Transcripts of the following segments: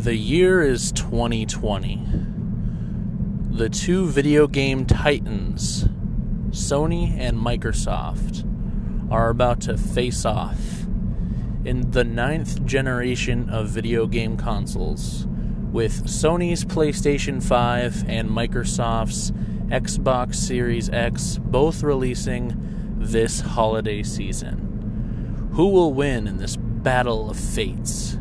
The year is 2020. The two video game titans, Sony and Microsoft, are about to face off in the ninth generation of video game consoles, with Sony's PlayStation 5 and Microsoft's Xbox Series X both releasing this holiday season. Who will win in this battle of fates?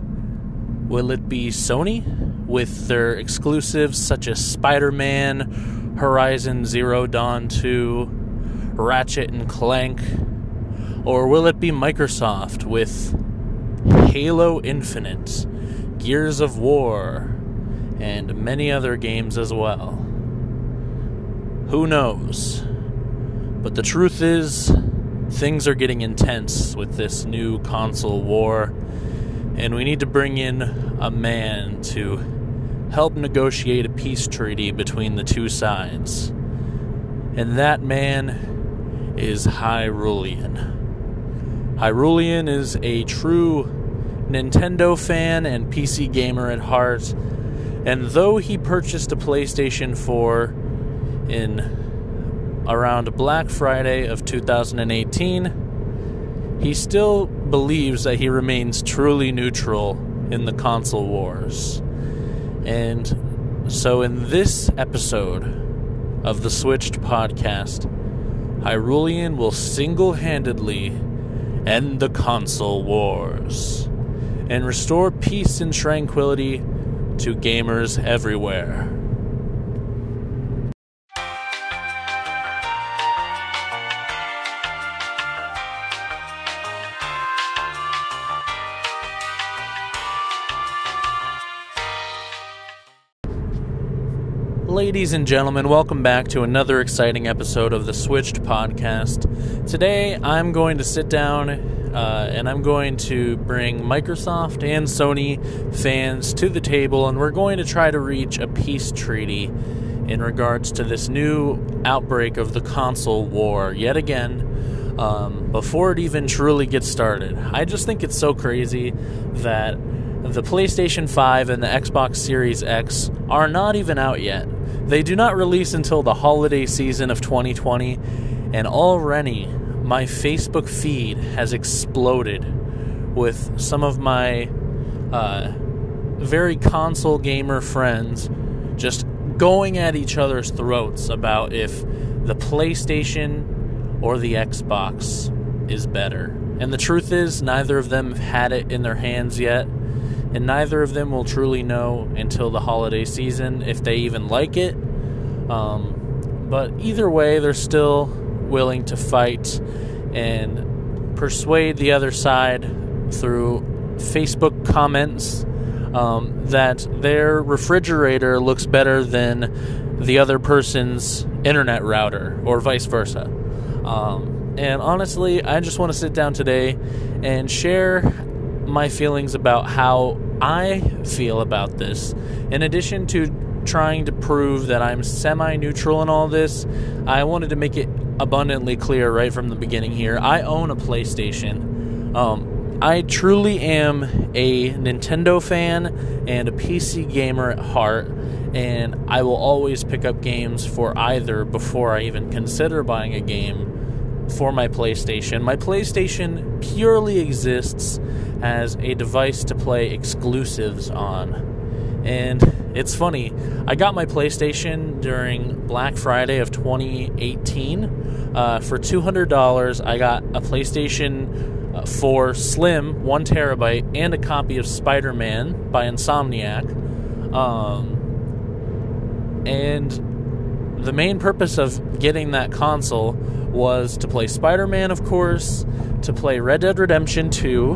Will it be Sony with their exclusives such as Spider Man, Horizon Zero Dawn 2, Ratchet and Clank? Or will it be Microsoft with Halo Infinite, Gears of War, and many other games as well? Who knows? But the truth is, things are getting intense with this new console war and we need to bring in a man to help negotiate a peace treaty between the two sides. And that man is Hyrulean. Hyrulean is a true Nintendo fan and PC gamer at heart, and though he purchased a PlayStation 4 in around Black Friday of 2018, he still believes that he remains truly neutral in the console wars. And so, in this episode of the Switched podcast, Hyrulean will single handedly end the console wars and restore peace and tranquility to gamers everywhere. Ladies and gentlemen, welcome back to another exciting episode of the Switched podcast. Today, I'm going to sit down uh, and I'm going to bring Microsoft and Sony fans to the table, and we're going to try to reach a peace treaty in regards to this new outbreak of the console war yet again. Um, before it even truly gets started, I just think it's so crazy that the PlayStation 5 and the Xbox Series X are not even out yet. They do not release until the holiday season of 2020, and already my Facebook feed has exploded with some of my uh, very console gamer friends just going at each other's throats about if the PlayStation or the Xbox is better. And the truth is, neither of them have had it in their hands yet and neither of them will truly know until the holiday season if they even like it. Um, but either way, they're still willing to fight and persuade the other side through Facebook comments um, that their refrigerator looks better than the other person's internet router, or vice versa. Um, and honestly, I just want to sit down today and share my feelings about how I feel about this. In addition to trying to prove that I'm semi neutral in all this, I wanted to make it abundantly clear right from the beginning here. I own a PlayStation. Um, I truly am a Nintendo fan and a PC gamer at heart, and I will always pick up games for either before I even consider buying a game for my PlayStation. My PlayStation purely exists as a device to play exclusives on. And it's funny, I got my PlayStation during Black Friday of 2018. Uh, for $200, I got a PlayStation uh, 4 Slim, 1 terabyte, and a copy of Spider Man by Insomniac. Um, and the main purpose of getting that console was to play Spider Man, of course, to play Red Dead Redemption 2,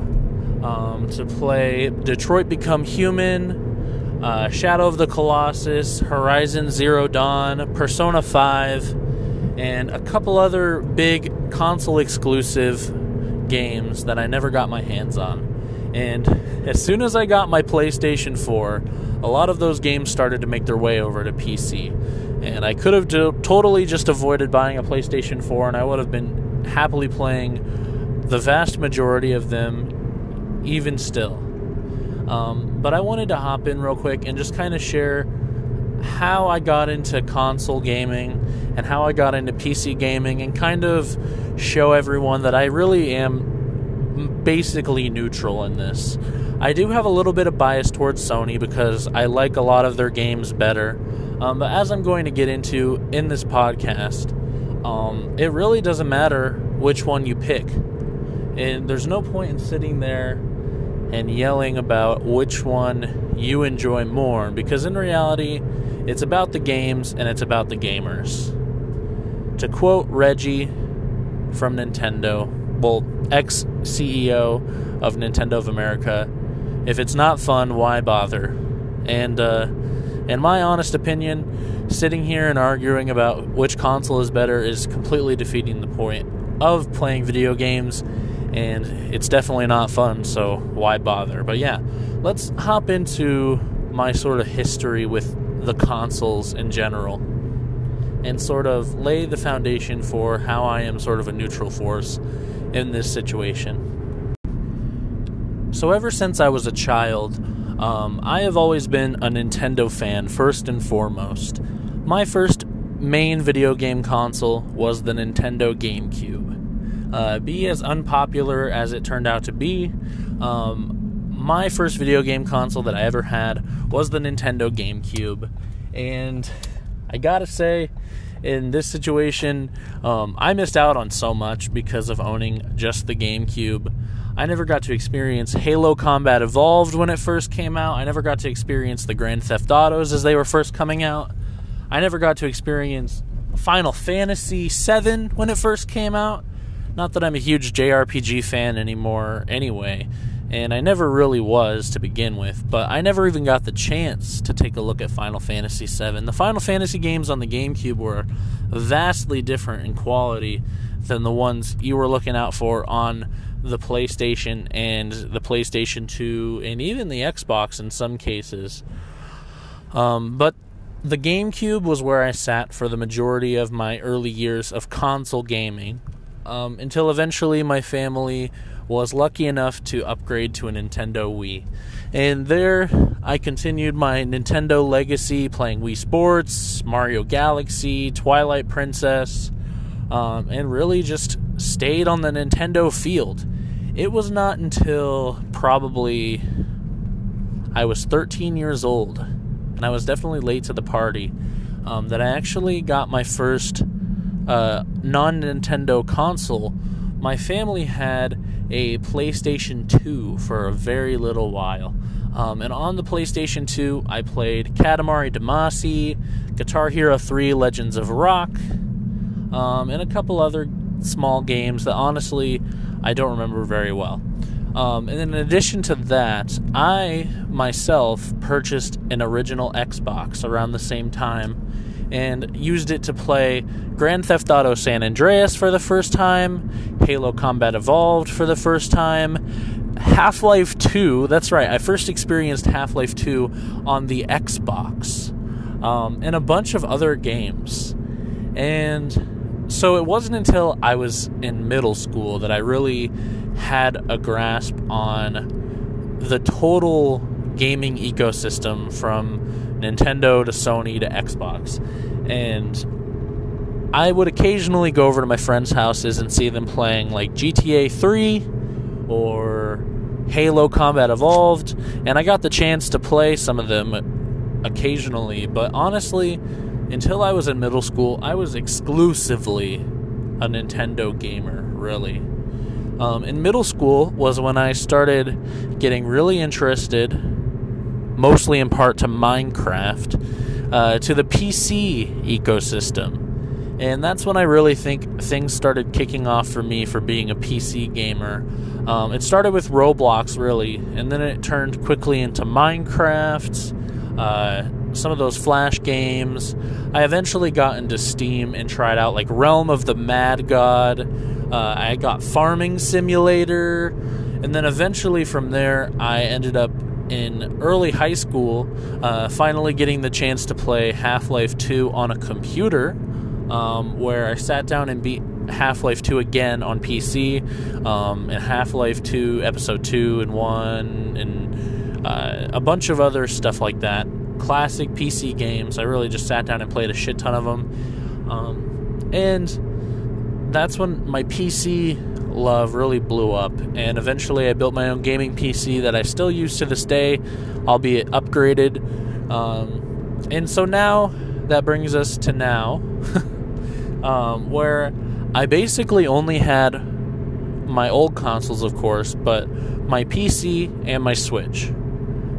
um, to play Detroit Become Human, uh, Shadow of the Colossus, Horizon Zero Dawn, Persona 5, and a couple other big console exclusive games that I never got my hands on. And as soon as I got my PlayStation 4, a lot of those games started to make their way over to PC. And I could have do- totally just avoided buying a PlayStation 4, and I would have been happily playing the vast majority of them even still. Um, but I wanted to hop in real quick and just kind of share how I got into console gaming and how I got into PC gaming and kind of show everyone that I really am basically neutral in this. I do have a little bit of bias towards Sony because I like a lot of their games better. Um, but as I'm going to get into in this podcast, um, it really doesn't matter which one you pick. And there's no point in sitting there and yelling about which one you enjoy more because in reality, it's about the games and it's about the gamers. To quote Reggie from Nintendo, well, ex CEO of Nintendo of America, if it's not fun, why bother? And uh, in my honest opinion, sitting here and arguing about which console is better is completely defeating the point of playing video games, and it's definitely not fun, so why bother? But yeah, let's hop into my sort of history with the consoles in general and sort of lay the foundation for how I am sort of a neutral force in this situation. So, ever since I was a child, um, I have always been a Nintendo fan first and foremost. My first main video game console was the Nintendo GameCube. Uh, be as unpopular as it turned out to be, um, my first video game console that I ever had was the Nintendo GameCube. And I gotta say, in this situation, um, I missed out on so much because of owning just the GameCube. I never got to experience Halo Combat Evolved when it first came out. I never got to experience the Grand Theft Autos as they were first coming out. I never got to experience Final Fantasy VII when it first came out. Not that I'm a huge JRPG fan anymore, anyway and I never really was to begin with, but I never even got the chance to take a look at Final Fantasy VII. The Final Fantasy games on the GameCube were vastly different in quality than the ones you were looking out for on the PlayStation and the PlayStation 2 and even the Xbox in some cases. Um, but the GameCube was where I sat for the majority of my early years of console gaming um, until eventually my family was lucky enough to upgrade to a Nintendo Wii. And there I continued my Nintendo legacy playing Wii Sports, Mario Galaxy, Twilight Princess, um, and really just stayed on the Nintendo field. It was not until probably I was 13 years old, and I was definitely late to the party, um, that I actually got my first uh, non Nintendo console. My family had a PlayStation 2 for a very little while. Um, and on the PlayStation 2, I played Katamari Damacy, Guitar Hero 3 Legends of Rock, um, and a couple other small games that honestly I don't remember very well. Um, and in addition to that, I myself purchased an original Xbox around the same time and used it to play Grand Theft Auto San Andreas for the first time, Halo Combat Evolved for the first time, Half Life 2. That's right, I first experienced Half Life 2 on the Xbox, um, and a bunch of other games. And so it wasn't until I was in middle school that I really had a grasp on the total gaming ecosystem from Nintendo to Sony to Xbox. And I would occasionally go over to my friends' houses and see them playing like GTA 3 or Halo Combat Evolved, and I got the chance to play some of them occasionally, but honestly, until I was in middle school, I was exclusively a Nintendo gamer, really. Um, in middle school was when I started getting really interested mostly in part to Minecraft, uh, to the PC ecosystem. And that's when I really think things started kicking off for me for being a PC gamer. Um, it started with Roblox, really, and then it turned quickly into Minecraft, uh, some of those Flash games. I eventually got into Steam and tried out like Realm of the Mad God. Uh, I got Farming Simulator, and then eventually from there, I ended up in early high school, uh, finally getting the chance to play Half Life 2 on a computer, um, where I sat down and beat Half Life 2 again on PC, um, and Half Life 2 Episode 2 and 1, and uh, a bunch of other stuff like that. Classic PC games. I really just sat down and played a shit ton of them. Um, and that's when my PC love really blew up. And eventually I built my own gaming PC that I still use to this day, albeit upgraded. Um, and so now that brings us to now, um, where I basically only had my old consoles, of course, but my PC and my Switch.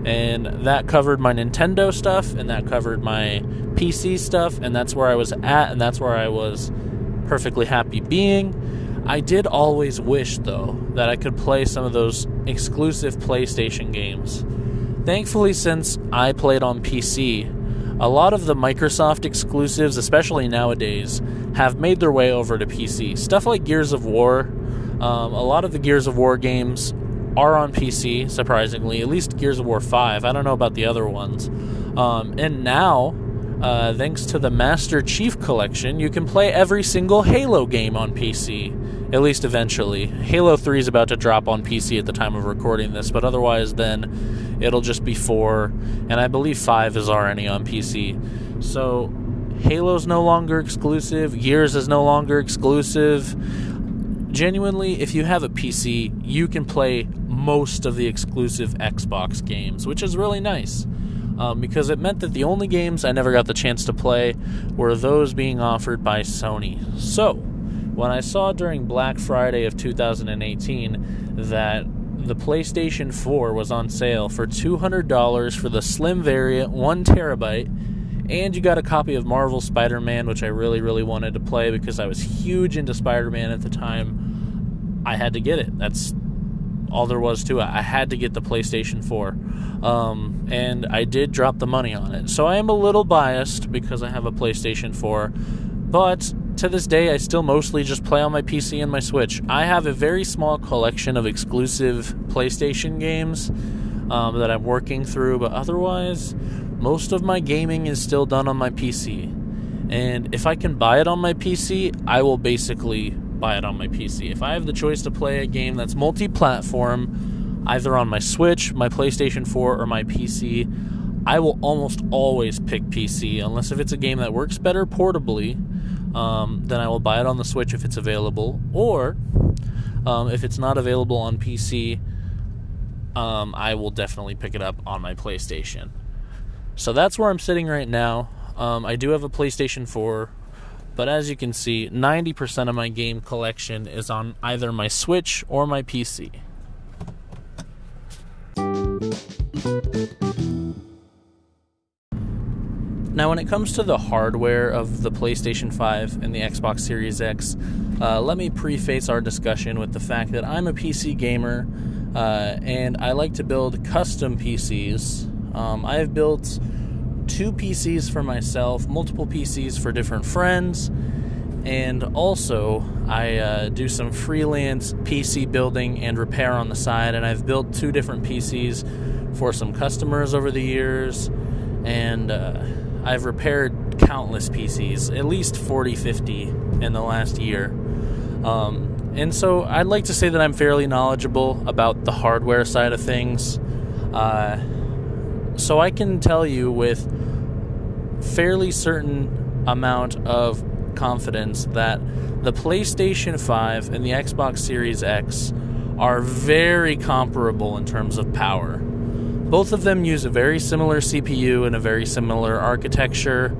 And that covered my Nintendo stuff, and that covered my PC stuff, and that's where I was at, and that's where I was perfectly happy being. I did always wish, though, that I could play some of those exclusive PlayStation games. Thankfully, since I played on PC, a lot of the Microsoft exclusives, especially nowadays, have made their way over to PC. Stuff like Gears of War, um, a lot of the Gears of War games are on PC, surprisingly, at least Gears of War 5. I don't know about the other ones. Um, and now, uh, thanks to the Master Chief Collection, you can play every single Halo game on PC, at least eventually. Halo 3 is about to drop on PC at the time of recording this, but otherwise, then it'll just be 4, and I believe 5 is already on PC. So, Halo's no longer exclusive, Gears is no longer exclusive. Genuinely, if you have a PC, you can play most of the exclusive Xbox games, which is really nice. Um, because it meant that the only games I never got the chance to play were those being offered by Sony. So, when I saw during Black Friday of 2018 that the PlayStation 4 was on sale for $200 for the slim variant, 1 terabyte, and you got a copy of Marvel Spider Man, which I really, really wanted to play because I was huge into Spider Man at the time. I had to get it. That's all there was to it. I had to get the PlayStation 4. Um, and I did drop the money on it. So I am a little biased because I have a PlayStation 4. But to this day, I still mostly just play on my PC and my Switch. I have a very small collection of exclusive PlayStation games um, that I'm working through, but otherwise, most of my gaming is still done on my PC. And if I can buy it on my PC, I will basically buy it on my PC. If I have the choice to play a game that's multi platform, either on my Switch, my PlayStation 4, or my PC, I will almost always pick PC, unless if it's a game that works better portably, um, then I will buy it on the Switch if it's available. Or um, if it's not available on PC, um, I will definitely pick it up on my PlayStation. So that's where I'm sitting right now. Um, I do have a PlayStation 4 but as you can see, 90% of my game collection is on either my Switch or my PC. Now, when it comes to the hardware of the PlayStation 5 and the Xbox Series X, uh, let me preface our discussion with the fact that I'm a PC gamer uh, and I like to build custom PCs. Um, I have built two PCs for myself, multiple PCs for different friends, and also I uh, do some freelance PC building and repair on the side. And I've built two different PCs for some customers over the years, and uh, I've repaired countless PCs, at least 40, 50 in the last year. Um, and so I'd like to say that I'm fairly knowledgeable about the hardware side of things. Uh, so I can tell you with fairly certain amount of confidence that the PlayStation 5 and the Xbox Series X are very comparable in terms of power. Both of them use a very similar CPU and a very similar architecture.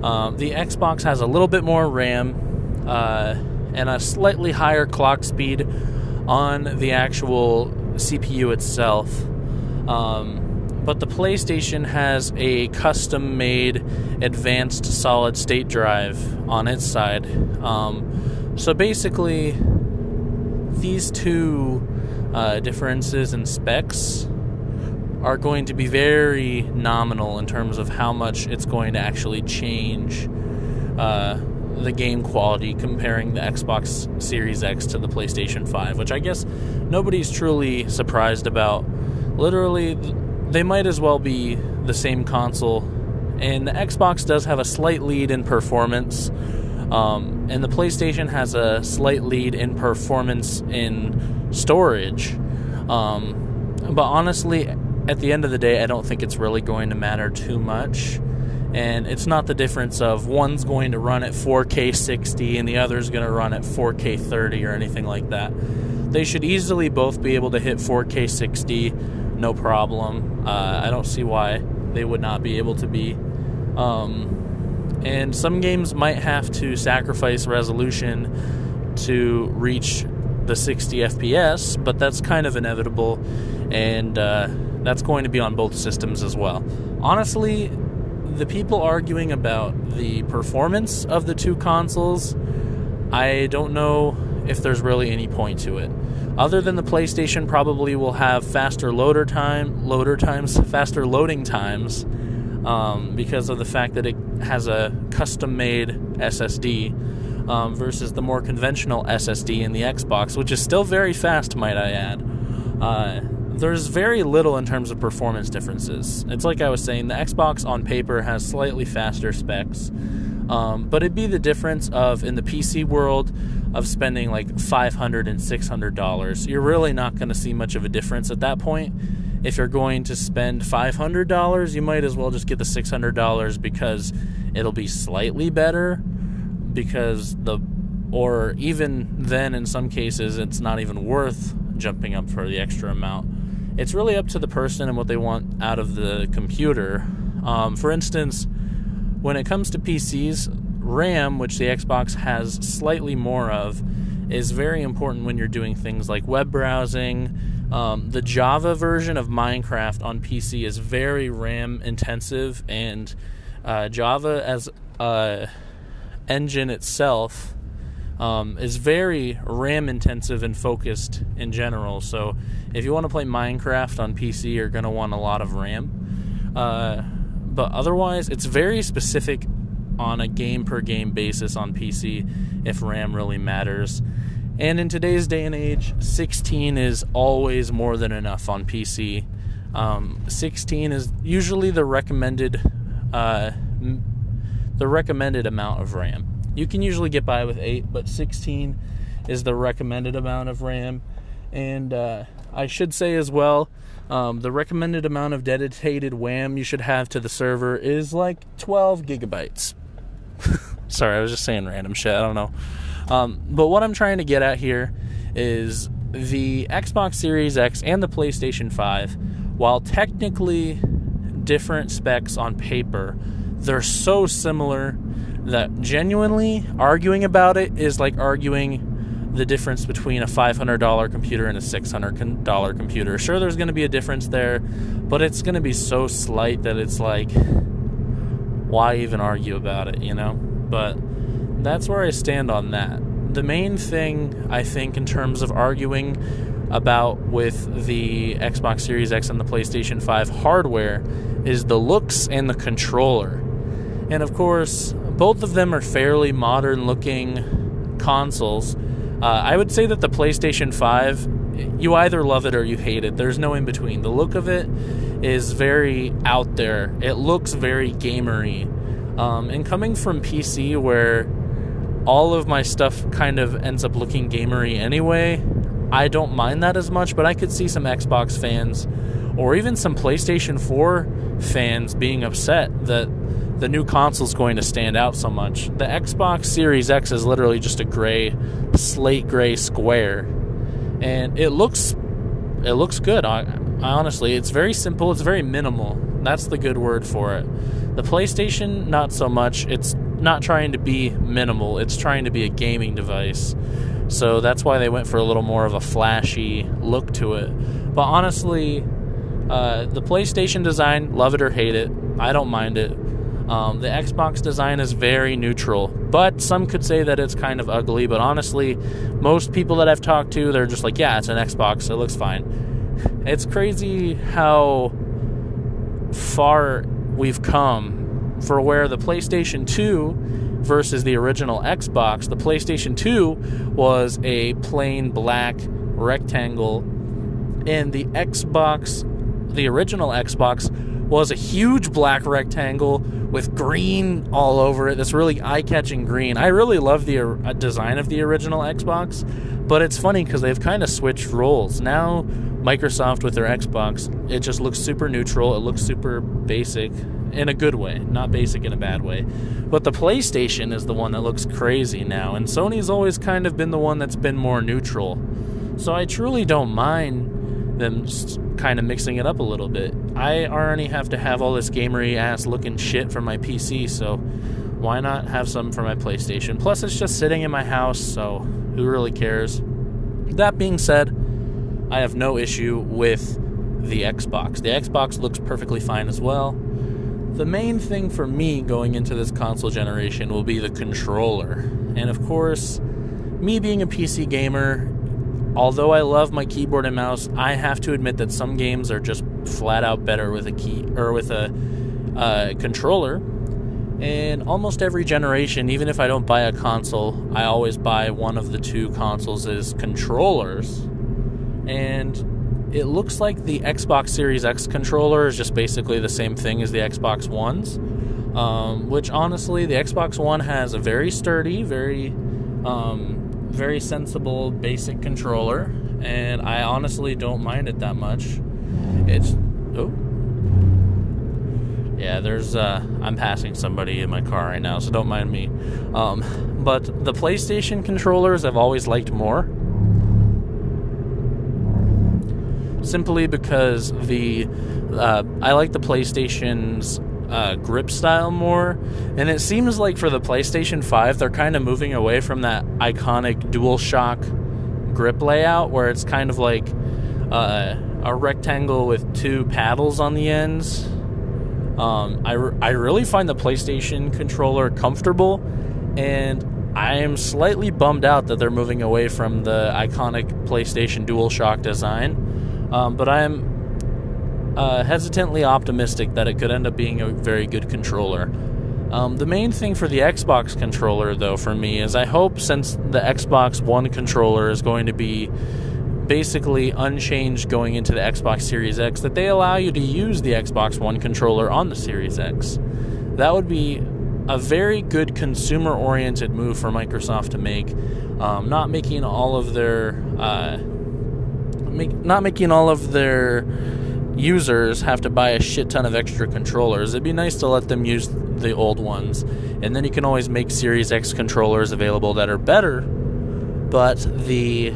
Um, the Xbox has a little bit more RAM uh, and a slightly higher clock speed on the actual CPU itself. Um, but the PlayStation has a custom made advanced solid state drive on its side. Um, so basically, these two uh, differences in specs are going to be very nominal in terms of how much it's going to actually change uh, the game quality comparing the Xbox Series X to the PlayStation 5, which I guess nobody's truly surprised about. Literally, they might as well be the same console. And the Xbox does have a slight lead in performance, um, and the PlayStation has a slight lead in performance in storage. Um, but honestly, at the end of the day, I don't think it's really going to matter too much. And it's not the difference of one's going to run at 4K 60 and the other's going to run at 4K 30 or anything like that. They should easily both be able to hit 4K 60, no problem. Uh, I don't see why they would not be able to be. Um, and some games might have to sacrifice resolution to reach the 60 FPS, but that's kind of inevitable, and uh, that's going to be on both systems as well. Honestly, the people arguing about the performance of the two consoles, I don't know if there's really any point to it. Other than the PlayStation probably will have faster loader time, loader times, faster loading times, um, because of the fact that it has a custom-made SSD um, versus the more conventional SSD in the Xbox, which is still very fast, might I add. Uh, there's very little in terms of performance differences. It's like I was saying, the Xbox on paper has slightly faster specs, um, but it'd be the difference of in the PC world of spending like $500 and $600. You're really not going to see much of a difference at that point. If you're going to spend $500, you might as well just get the $600 because it'll be slightly better because the or even then in some cases it's not even worth jumping up for the extra amount it's really up to the person and what they want out of the computer. Um, for instance, when it comes to PCs, RAM, which the Xbox has slightly more of, is very important when you're doing things like web browsing. Um, the Java version of Minecraft on PC is very RAM intensive, and uh, Java as a engine itself um, is very RAM intensive and focused in general. So if you want to play Minecraft on PC, you're going to want a lot of RAM. Uh, but otherwise, it's very specific on a game per game basis on PC if RAM really matters. And in today's day and age, 16 is always more than enough on PC. Um, 16 is usually the recommended uh, the recommended amount of RAM. You can usually get by with 8, but 16 is the recommended amount of RAM. And uh, I should say as well, um, the recommended amount of dedicated WAM you should have to the server is like 12 gigabytes. Sorry, I was just saying random shit. I don't know. Um, but what I'm trying to get at here is the Xbox Series X and the PlayStation 5, while technically different specs on paper, they're so similar that genuinely arguing about it is like arguing the difference between a $500 computer and a $600 computer. Sure, there's going to be a difference there, but it's going to be so slight that it's like, why even argue about it, you know? But that's where I stand on that. The main thing, I think, in terms of arguing about with the Xbox Series X and the PlayStation 5 hardware is the looks and the controller. And of course, both of them are fairly modern looking consoles. Uh, I would say that the PlayStation 5, you either love it or you hate it. There's no in between. The look of it is very out there, it looks very gamery. Um, and coming from PC, where all of my stuff kind of ends up looking gamery anyway, I don't mind that as much, but I could see some Xbox fans or even some PlayStation 4 fans being upset that the new console is going to stand out so much. The Xbox Series X is literally just a gray, slate gray square, and it looks it looks good. I, I honestly, it's very simple. It's very minimal. That's the good word for it. The PlayStation, not so much. It's not trying to be minimal. It's trying to be a gaming device. So that's why they went for a little more of a flashy look to it. But honestly, uh, the PlayStation design, love it or hate it, I don't mind it. Um, the Xbox design is very neutral, but some could say that it's kind of ugly. But honestly, most people that I've talked to, they're just like, yeah, it's an Xbox, it looks fine. It's crazy how far we've come for where the PlayStation 2 versus the original Xbox. The PlayStation 2 was a plain black rectangle, and the Xbox, the original Xbox, was a huge black rectangle with green all over it. This really eye-catching green. I really love the uh, design of the original Xbox, but it's funny because they've kind of switched roles. Now Microsoft with their Xbox, it just looks super neutral. It looks super basic in a good way, not basic in a bad way. But the PlayStation is the one that looks crazy now, and Sony's always kind of been the one that's been more neutral. So I truly don't mind them kind of mixing it up a little bit. I already have to have all this gamery ass looking shit for my PC, so why not have some for my PlayStation? Plus, it's just sitting in my house, so who really cares? That being said, I have no issue with the Xbox. The Xbox looks perfectly fine as well. The main thing for me going into this console generation will be the controller. And of course, me being a PC gamer, although I love my keyboard and mouse, I have to admit that some games are just flat out better with a key or with a uh, controller. And almost every generation, even if I don't buy a console, I always buy one of the two consoles as controllers and it looks like the Xbox Series X controller is just basically the same thing as the Xbox Ones. Um, which honestly, the Xbox One has a very sturdy, very, um, very sensible basic controller, and I honestly don't mind it that much. It's oh. Yeah, there's. Uh, I'm passing somebody in my car right now, so don't mind me. Um, but the PlayStation controllers I've always liked more simply because the uh, I like the PlayStation's uh, grip style more, and it seems like for the PlayStation 5 they're kind of moving away from that iconic DualShock grip layout where it's kind of like uh, a rectangle with two paddles on the ends. Um, I, I really find the PlayStation controller comfortable, and I am slightly bummed out that they're moving away from the iconic PlayStation DualShock design. Um, but I'm uh, hesitantly optimistic that it could end up being a very good controller. Um, the main thing for the Xbox controller, though, for me, is I hope since the Xbox One controller is going to be basically unchanged going into the Xbox Series X, that they allow you to use the Xbox One controller on the Series X. That would be a very good consumer oriented move for Microsoft to make, um, not making all of their. Uh, make, not making all of their users have to buy a shit ton of extra controllers. It'd be nice to let them use the old ones, and then you can always make Series X controllers available that are better, but the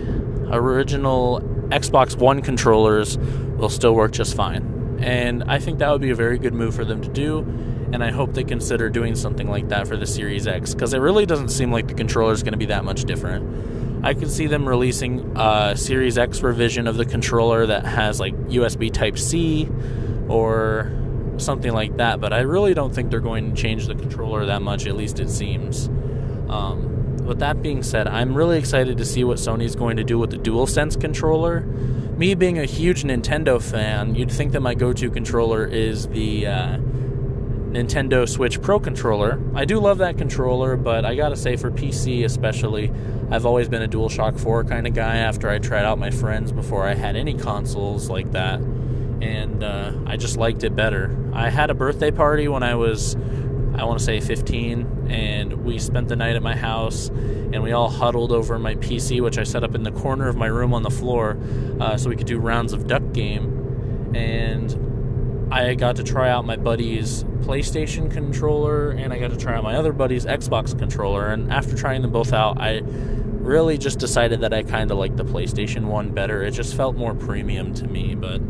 original Xbox One controllers will still work just fine. And I think that would be a very good move for them to do, and I hope they consider doing something like that for the Series X, because it really doesn't seem like the controller is going to be that much different. I could see them releasing a Series X revision of the controller that has like USB Type C or something like that, but I really don't think they're going to change the controller that much, at least it seems. Um, with that being said, I'm really excited to see what Sony's going to do with the DualSense controller. Me being a huge Nintendo fan, you'd think that my go to controller is the uh, Nintendo Switch Pro controller. I do love that controller, but I gotta say, for PC especially, I've always been a DualShock 4 kind of guy after I tried out my friends before I had any consoles like that. And uh, I just liked it better. I had a birthday party when I was, I want to say 15, and we spent the night at my house, and we all huddled over my PC, which I set up in the corner of my room on the floor, uh, so we could do rounds of Duck Game. And I got to try out my buddy's PlayStation controller and I got to try out my other buddy's Xbox controller. And after trying them both out, I really just decided that I kind of liked the PlayStation one better. It just felt more premium to me, but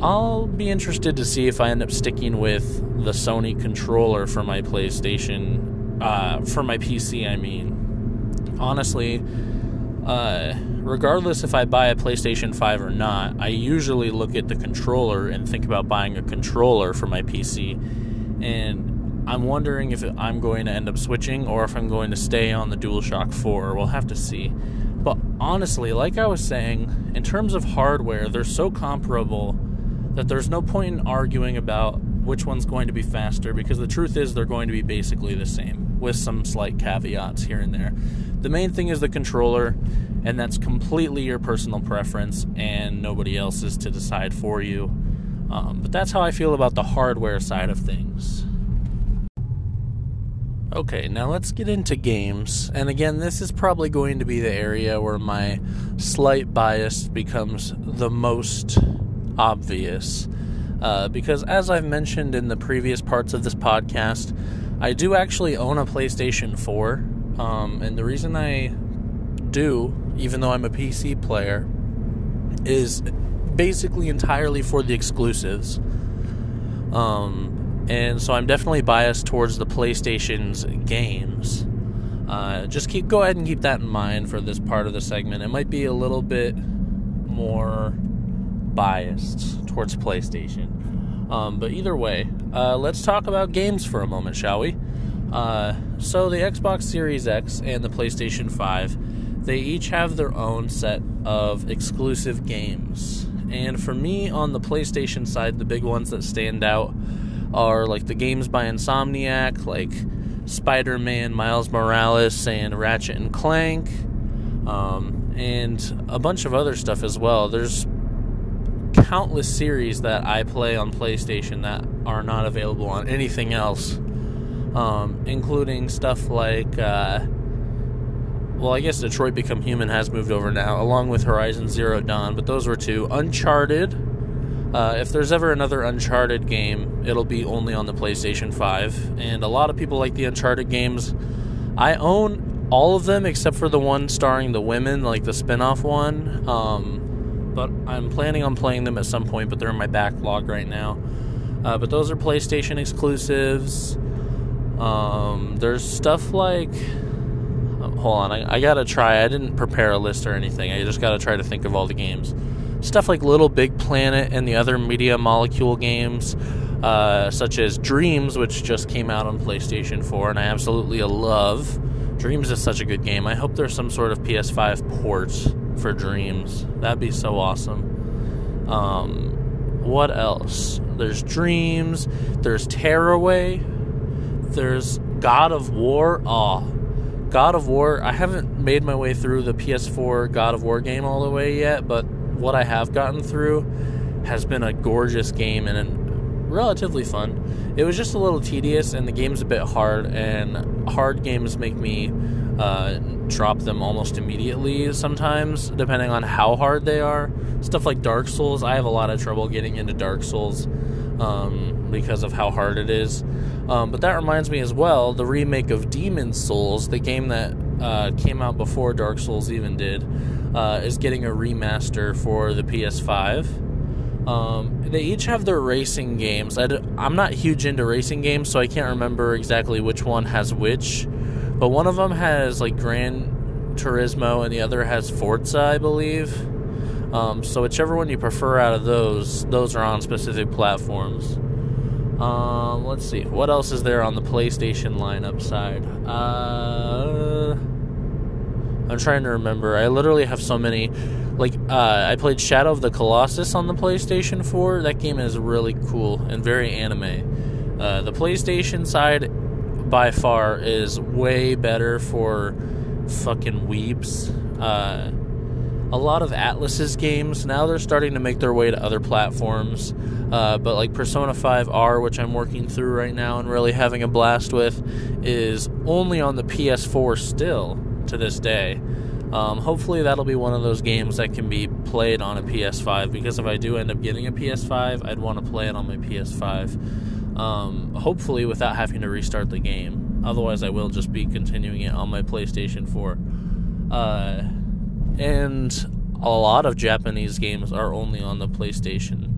I'll be interested to see if I end up sticking with the Sony controller for my PlayStation, uh, for my PC, I mean. Honestly, uh, regardless if I buy a PlayStation 5 or not, I usually look at the controller and think about buying a controller for my PC. And I'm wondering if I'm going to end up switching or if I'm going to stay on the DualShock 4. We'll have to see. But honestly, like I was saying, in terms of hardware, they're so comparable that there's no point in arguing about which one's going to be faster because the truth is they're going to be basically the same with some slight caveats here and there. The main thing is the controller, and that's completely your personal preference and nobody else's to decide for you. Um, but that's how I feel about the hardware side of things. Okay, now let's get into games. And again, this is probably going to be the area where my slight bias becomes the most obvious. Uh, because, as I've mentioned in the previous parts of this podcast, I do actually own a PlayStation 4. Um, and the reason I do, even though I'm a PC player, is basically entirely for the exclusives. Um, and so I'm definitely biased towards the PlayStation's games. Uh, just keep go ahead and keep that in mind for this part of the segment. It might be a little bit more biased towards PlayStation. Um, but either way, uh, let's talk about games for a moment, shall we? Uh, so the Xbox Series X and the PlayStation 5, they each have their own set of exclusive games. And for me, on the PlayStation side, the big ones that stand out are like the games by Insomniac, like Spider Man, Miles Morales, and Ratchet and Clank, um, and a bunch of other stuff as well. There's countless series that I play on PlayStation that are not available on anything else, um, including stuff like. Uh, well, I guess Detroit Become Human has moved over now, along with Horizon Zero Dawn, but those were two. Uncharted. Uh, if there's ever another Uncharted game, it'll be only on the PlayStation 5. And a lot of people like the Uncharted games. I own all of them except for the one starring the women, like the spin off one. Um, but I'm planning on playing them at some point, but they're in my backlog right now. Uh, but those are PlayStation exclusives. Um, there's stuff like hold on. I, I, gotta try. I didn't prepare a list or anything. I just gotta try to think of all the games. Stuff like Little Big Planet and the other Media Molecule games, uh, such as Dreams, which just came out on PlayStation 4, and I absolutely love. Dreams is such a good game. I hope there's some sort of PS5 port for Dreams. That'd be so awesome. Um, what else? There's Dreams. There's Tearaway. There's God of War. Oh, God of War, I haven't made my way through the PS4 God of War game all the way yet, but what I have gotten through has been a gorgeous game and relatively fun. It was just a little tedious, and the game's a bit hard, and hard games make me uh, drop them almost immediately sometimes, depending on how hard they are. Stuff like Dark Souls, I have a lot of trouble getting into Dark Souls um, because of how hard it is. Um, but that reminds me as well, the remake of Demon Souls, the game that uh, came out before Dark Souls even did, uh, is getting a remaster for the PS5. Um, they each have their racing games. i d- I'm not huge into racing games, so I can't remember exactly which one has which. But one of them has like Gran Turismo, and the other has Forza, I believe. Um, so whichever one you prefer out of those, those are on specific platforms. Um, let's see. What else is there on the PlayStation lineup side? Uh, I'm trying to remember. I literally have so many. Like, uh, I played Shadow of the Colossus on the PlayStation 4. That game is really cool and very anime. Uh, the PlayStation side, by far, is way better for fucking weebs. Uh, a lot of Atlus's games now they're starting to make their way to other platforms. Uh, but like Persona 5R, which I'm working through right now and really having a blast with, is only on the PS4 still to this day. Um, hopefully, that'll be one of those games that can be played on a PS5 because if I do end up getting a PS5, I'd want to play it on my PS5. Um, hopefully, without having to restart the game. Otherwise, I will just be continuing it on my PlayStation 4. Uh, and a lot of Japanese games are only on the PlayStation.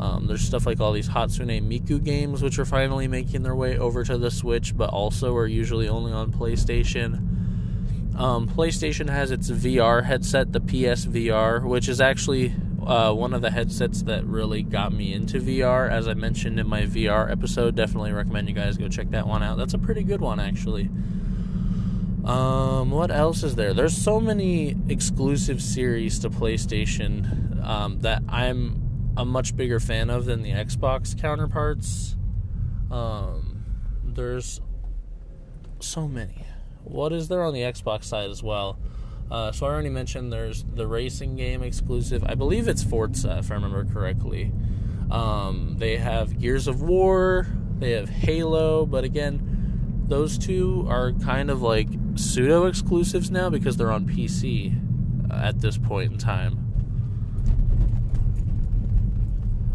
Um, there's stuff like all these Hatsune Miku games, which are finally making their way over to the Switch, but also are usually only on PlayStation. Um, PlayStation has its VR headset, the PSVR, which is actually uh, one of the headsets that really got me into VR. As I mentioned in my VR episode, definitely recommend you guys go check that one out. That's a pretty good one, actually. Um, what else is there? There's so many exclusive series to PlayStation um, that I'm a much bigger fan of than the Xbox counterparts. Um, there's so many. What is there on the Xbox side as well? Uh, so I already mentioned there's the racing game exclusive. I believe it's Forza, if I remember correctly. Um, they have Gears of War. They have Halo, but again, those two are kind of like pseudo exclusives now because they're on PC at this point in time.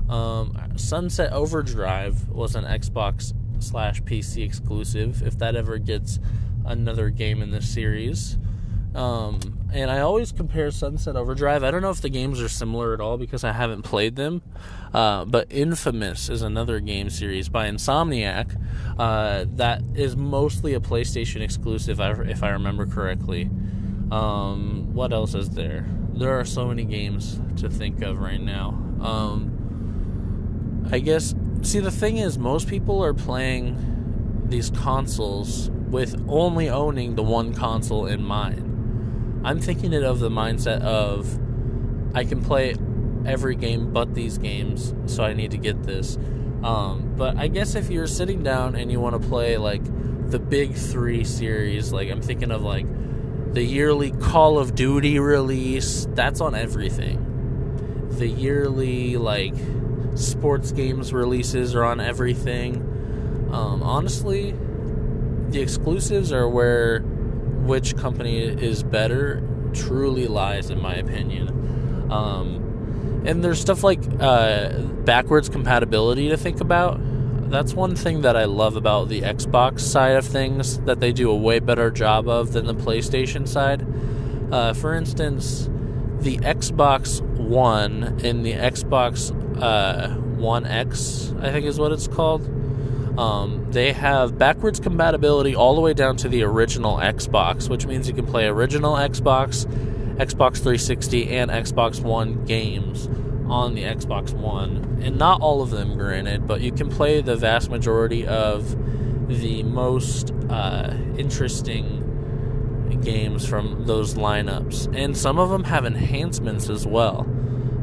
Um, Sunset Overdrive was an Xbox slash PC exclusive. If that ever gets another game in this series, um, and I always compare Sunset Overdrive. I don't know if the games are similar at all because I haven't played them. Uh, but Infamous is another game series by Insomniac uh, that is mostly a PlayStation exclusive, if I remember correctly. Um, what else is there? There are so many games to think of right now. Um, I guess, see, the thing is, most people are playing these consoles with only owning the one console in mind. I'm thinking it of the mindset of I can play every game but these games, so I need to get this. Um, but I guess if you're sitting down and you want to play like the big three series, like I'm thinking of like the yearly Call of Duty release, that's on everything. The yearly like sports games releases are on everything. Um, honestly, the exclusives are where which company is better truly lies, in my opinion. Um, and there's stuff like uh, backwards compatibility to think about. That's one thing that I love about the Xbox side of things that they do a way better job of than the PlayStation side. Uh, for instance, the Xbox One and the Xbox uh, One X, I think is what it's called um, they have backwards compatibility all the way down to the original Xbox, which means you can play original Xbox, Xbox 360, and Xbox One games on the Xbox One. And not all of them, granted, but you can play the vast majority of the most uh, interesting games from those lineups. And some of them have enhancements as well.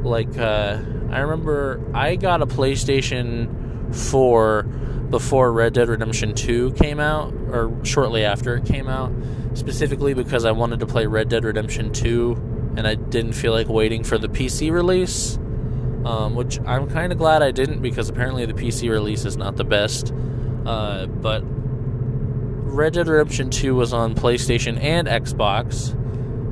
Like, uh, I remember I got a PlayStation 4 before Red Dead Redemption 2 came out, or shortly after it came out, specifically because I wanted to play Red Dead Redemption 2 and I didn't feel like waiting for the PC release. Um, which I'm kind of glad I didn't because apparently the PC release is not the best. Uh, but Red Dead Redemption 2 was on PlayStation and Xbox.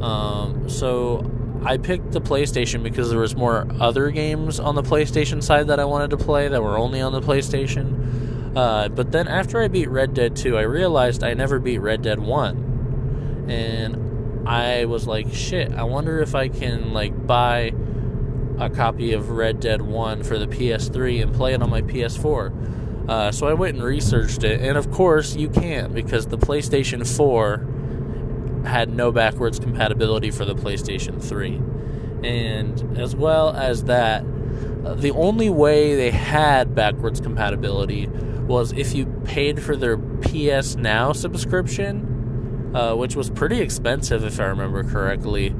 Um, so I picked the PlayStation because there was more other games on the PlayStation side that I wanted to play that were only on the PlayStation. Uh, but then after I beat Red Dead 2, I realized I never beat Red Dead 1. And I was like, shit, I wonder if I can like buy a copy of Red Dead 1 for the PS3 and play it on my PS4. Uh, so I went and researched it, and of course you can't because the PlayStation 4 had no backwards compatibility for the PlayStation 3. And as well as that, uh, the only way they had backwards compatibility was if you paid for their PS Now subscription, uh, which was pretty expensive if I remember correctly.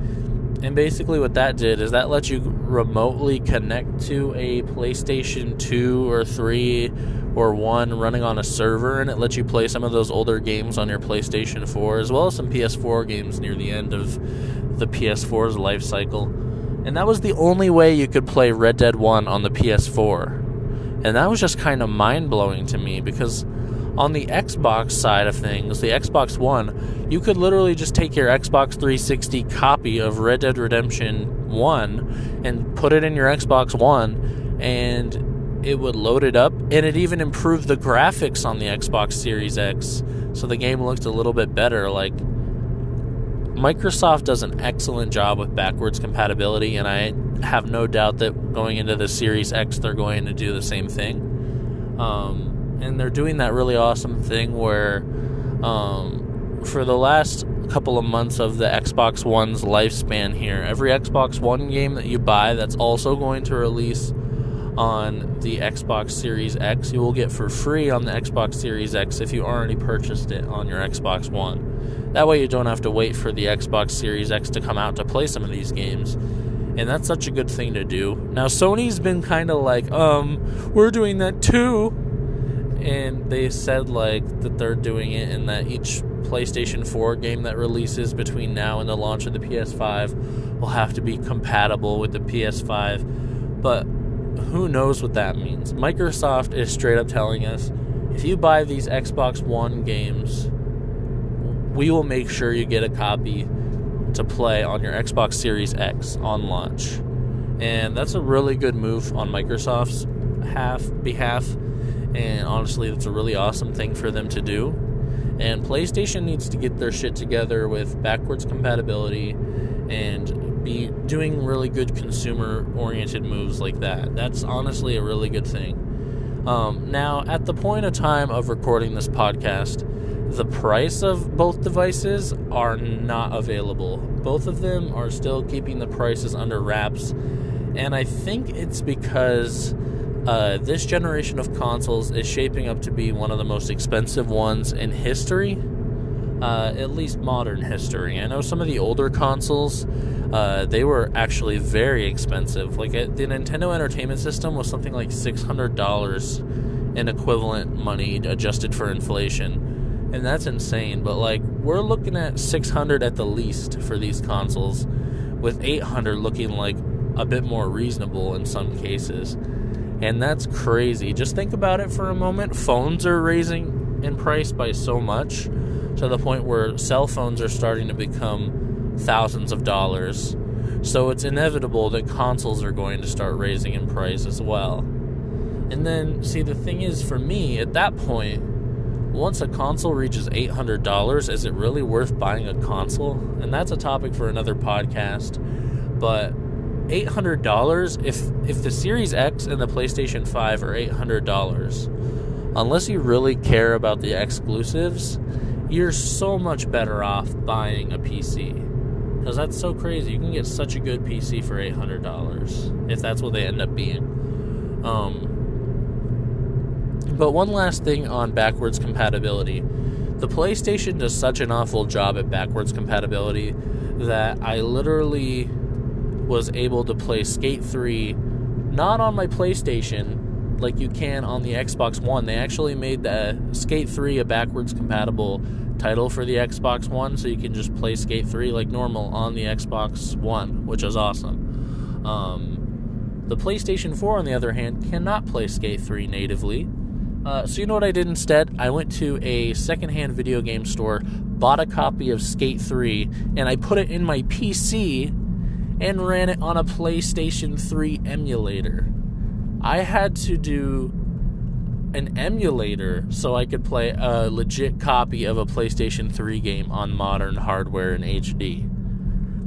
And basically, what that did is that let you remotely connect to a PlayStation 2 or 3 or 1 running on a server, and it lets you play some of those older games on your PlayStation 4, as well as some PS4 games near the end of the PS4's life cycle. And that was the only way you could play Red Dead 1 on the PS4. And that was just kind of mind blowing to me because on the Xbox side of things, the Xbox One, you could literally just take your Xbox 360 copy of Red Dead Redemption 1 and put it in your Xbox One and it would load it up and it even improved the graphics on the Xbox Series X so the game looked a little bit better like Microsoft does an excellent job with backwards compatibility and I have no doubt that going into the Series X, they're going to do the same thing. Um, and they're doing that really awesome thing where, um, for the last couple of months of the Xbox One's lifespan here, every Xbox One game that you buy that's also going to release on the Xbox Series X, you will get for free on the Xbox Series X if you already purchased it on your Xbox One. That way, you don't have to wait for the Xbox Series X to come out to play some of these games and that's such a good thing to do. Now Sony's been kind of like, um, we're doing that too, and they said like that they're doing it, and that each PlayStation 4 game that releases between now and the launch of the PS5 will have to be compatible with the PS5, but who knows what that means? Microsoft is straight up telling us if you buy these Xbox One games, we will make sure you get a copy to play on your Xbox Series X on launch. And that's a really good move on Microsoft's half behalf. And honestly, that's a really awesome thing for them to do. And PlayStation needs to get their shit together with backwards compatibility and be doing really good consumer oriented moves like that. That's honestly a really good thing. Um, now, at the point of time of recording this podcast, the price of both devices are not available. Both of them are still keeping the prices under wraps, and I think it's because uh, this generation of consoles is shaping up to be one of the most expensive ones in history, uh, at least modern history. I know some of the older consoles, uh, they were actually very expensive. Like the Nintendo Entertainment System was something like six hundred dollars in equivalent money adjusted for inflation, and that's insane. But like we're looking at six hundred at the least for these consoles, with eight hundred looking like a bit more reasonable in some cases. And that's crazy. Just think about it for a moment. Phones are raising in price by so much to the point where cell phones are starting to become thousands of dollars. So it's inevitable that consoles are going to start raising in price as well. And then, see, the thing is, for me, at that point, once a console reaches $800, is it really worth buying a console? And that's a topic for another podcast. But $800 if if the Series X and the PlayStation 5 are $800 unless you really care about the exclusives you're so much better off buying a PC because that's so crazy you can get such a good PC for $800 if that's what they end up being um, but one last thing on backwards compatibility the PlayStation does such an awful job at backwards compatibility that I literally was able to play Skate 3 not on my PlayStation like you can on the Xbox One. They actually made the Skate 3 a backwards compatible title for the Xbox One so you can just play Skate 3 like normal on the Xbox One, which is awesome. Um, the PlayStation 4, on the other hand, cannot play Skate 3 natively. Uh, so you know what I did instead? I went to a secondhand video game store, bought a copy of Skate 3, and I put it in my PC and ran it on a PlayStation 3 emulator. I had to do an emulator so I could play a legit copy of a PlayStation 3 game on modern hardware in HD.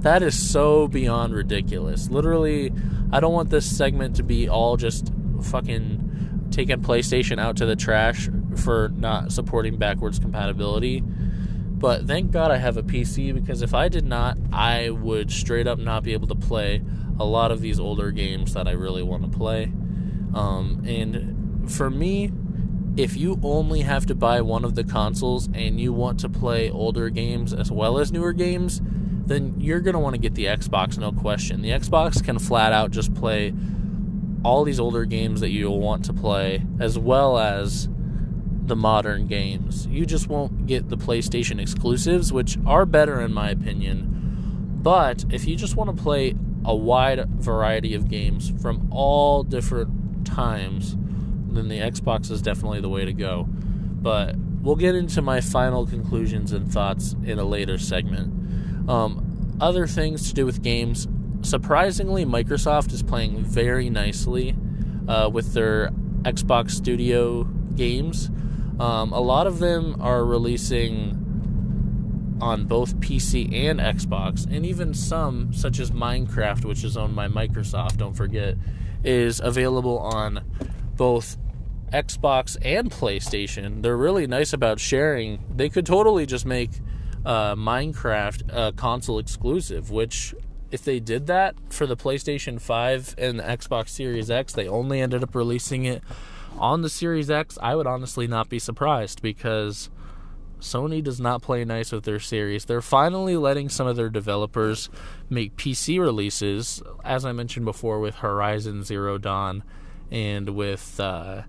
That is so beyond ridiculous. Literally, I don't want this segment to be all just fucking taking PlayStation out to the trash for not supporting backwards compatibility. But thank God I have a PC because if I did not, I would straight up not be able to play a lot of these older games that I really want to play. Um, and for me, if you only have to buy one of the consoles and you want to play older games as well as newer games, then you're going to want to get the Xbox, no question. The Xbox can flat out just play all these older games that you'll want to play, as well as the modern games. You just won't get the PlayStation exclusives, which are better in my opinion. But if you just want to play a wide variety of games from all different times, then the Xbox is definitely the way to go. But we'll get into my final conclusions and thoughts in a later segment. Um, other things to do with games. Surprisingly, Microsoft is playing very nicely uh, with their Xbox Studio games. Um, a lot of them are releasing on both PC and Xbox, and even some, such as Minecraft, which is owned by Microsoft, don't forget, is available on both Xbox and PlayStation. They're really nice about sharing. They could totally just make uh, Minecraft a console exclusive, which if they did that for the PlayStation 5 and the Xbox Series X, they only ended up releasing it on the Series X, I would honestly not be surprised because Sony does not play nice with their series. They're finally letting some of their developers make PC releases, as I mentioned before, with Horizon Zero Dawn and with uh,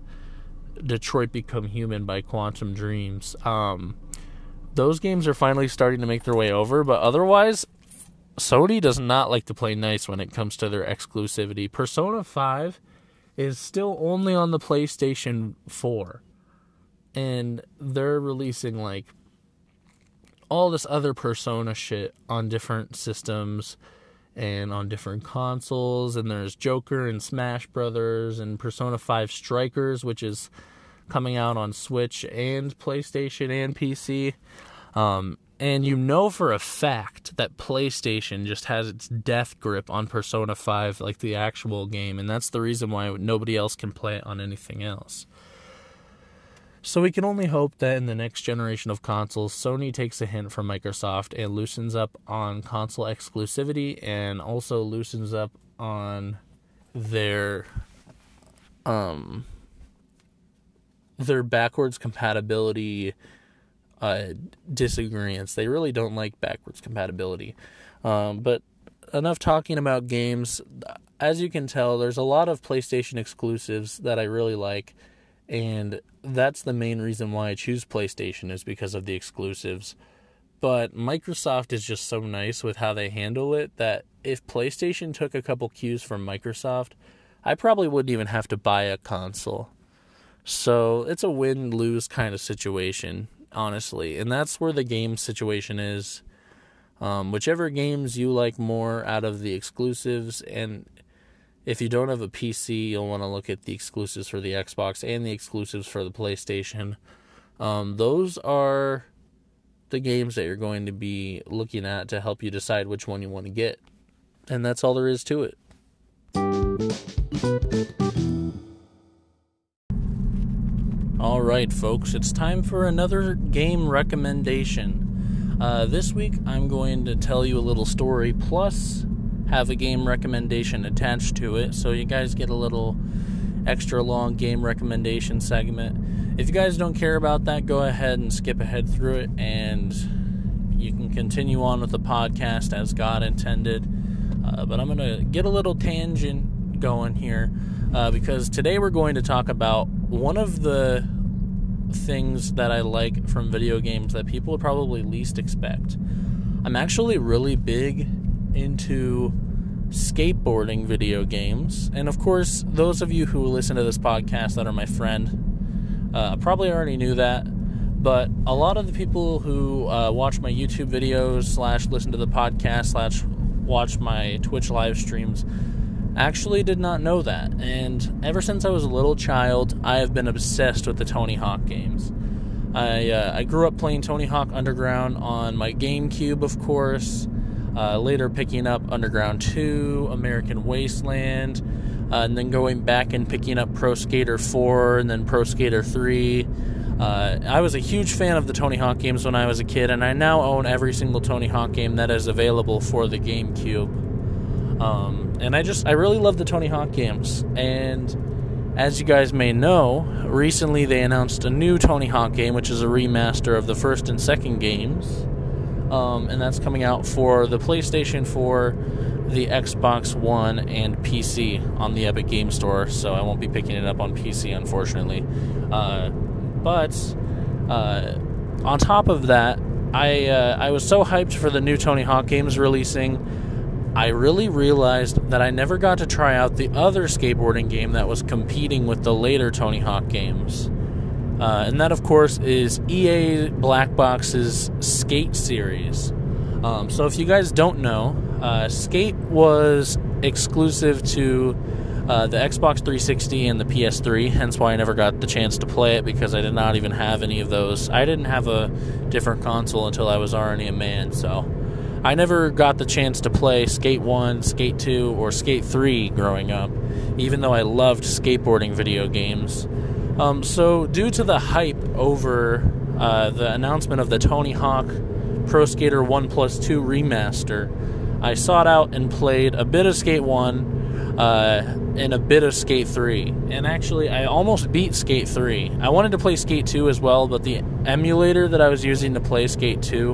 Detroit Become Human by Quantum Dreams. Um, those games are finally starting to make their way over, but otherwise, Sony does not like to play nice when it comes to their exclusivity. Persona 5 is still only on the PlayStation 4. and they're releasing like all this other Persona shit on different systems and on different consoles. And there's Joker and Smash Brothers and Persona 5 Strikers, which is coming out on Switch and PlayStation and PC. Um, and you know for a fact that PlayStation just has its death grip on Persona 5, like the actual game, and that's the reason why nobody else can play it on anything else. So we can only hope that in the next generation of consoles, Sony takes a hint from Microsoft and loosens up on console exclusivity and also loosens up on their um their backwards compatibility uh, disagreements. They really don't like backwards compatibility. Um, but enough talking about games. As you can tell, there's a lot of PlayStation exclusives that I really like and that's the main reason why I choose PlayStation is because of the exclusives. But Microsoft is just so nice with how they handle it that if PlayStation took a couple cues from Microsoft, I probably wouldn't even have to buy a console. So it's a win lose kind of situation, honestly. And that's where the game situation is. Um, whichever games you like more out of the exclusives, and if you don't have a PC, you'll want to look at the exclusives for the Xbox and the exclusives for the PlayStation. Um, those are the games that you're going to be looking at to help you decide which one you want to get. And that's all there is to it. All right, folks, it's time for another game recommendation. Uh, this week, I'm going to tell you a little story plus have a game recommendation attached to it, so you guys get a little extra long game recommendation segment. If you guys don't care about that, go ahead and skip ahead through it, and you can continue on with the podcast as God intended. Uh, but I'm going to get a little tangent going here uh, because today we're going to talk about one of the things that I like from video games that people would probably least expect. I'm actually really big into skateboarding video games. And of course, those of you who listen to this podcast that are my friend uh, probably already knew that. But a lot of the people who uh, watch my YouTube videos, slash listen to the podcast, slash watch my Twitch live streams, actually did not know that. And ever since I was a little child, I have been obsessed with the Tony Hawk games. I uh, I grew up playing Tony Hawk Underground on my GameCube, of course. Uh, later picking up Underground 2, American Wasteland, uh, and then going back and picking up Pro Skater 4 and then Pro Skater 3. Uh, I was a huge fan of the Tony Hawk games when I was a kid, and I now own every single Tony Hawk game that is available for the GameCube. Um, and I just, I really love the Tony Hawk games. And as you guys may know, recently they announced a new Tony Hawk game, which is a remaster of the first and second games um, and that's coming out for the PlayStation 4, the Xbox One, and PC on the Epic Game Store. So I won't be picking it up on PC, unfortunately. Uh, but uh, on top of that, I uh, I was so hyped for the new Tony Hawk games releasing. I really realized that I never got to try out the other skateboarding game that was competing with the later Tony Hawk games. Uh, and that, of course, is EA Black Box's Skate series. Um, so, if you guys don't know, uh, Skate was exclusive to uh, the Xbox 360 and the PS3, hence why I never got the chance to play it because I did not even have any of those. I didn't have a different console until I was already a man, so I never got the chance to play Skate 1, Skate 2, or Skate 3 growing up, even though I loved skateboarding video games. Um, so, due to the hype over uh, the announcement of the Tony Hawk Pro Skater 1 Plus 2 remaster, I sought out and played a bit of Skate 1 uh, and a bit of Skate 3. And actually, I almost beat Skate 3. I wanted to play Skate 2 as well, but the emulator that I was using to play Skate 2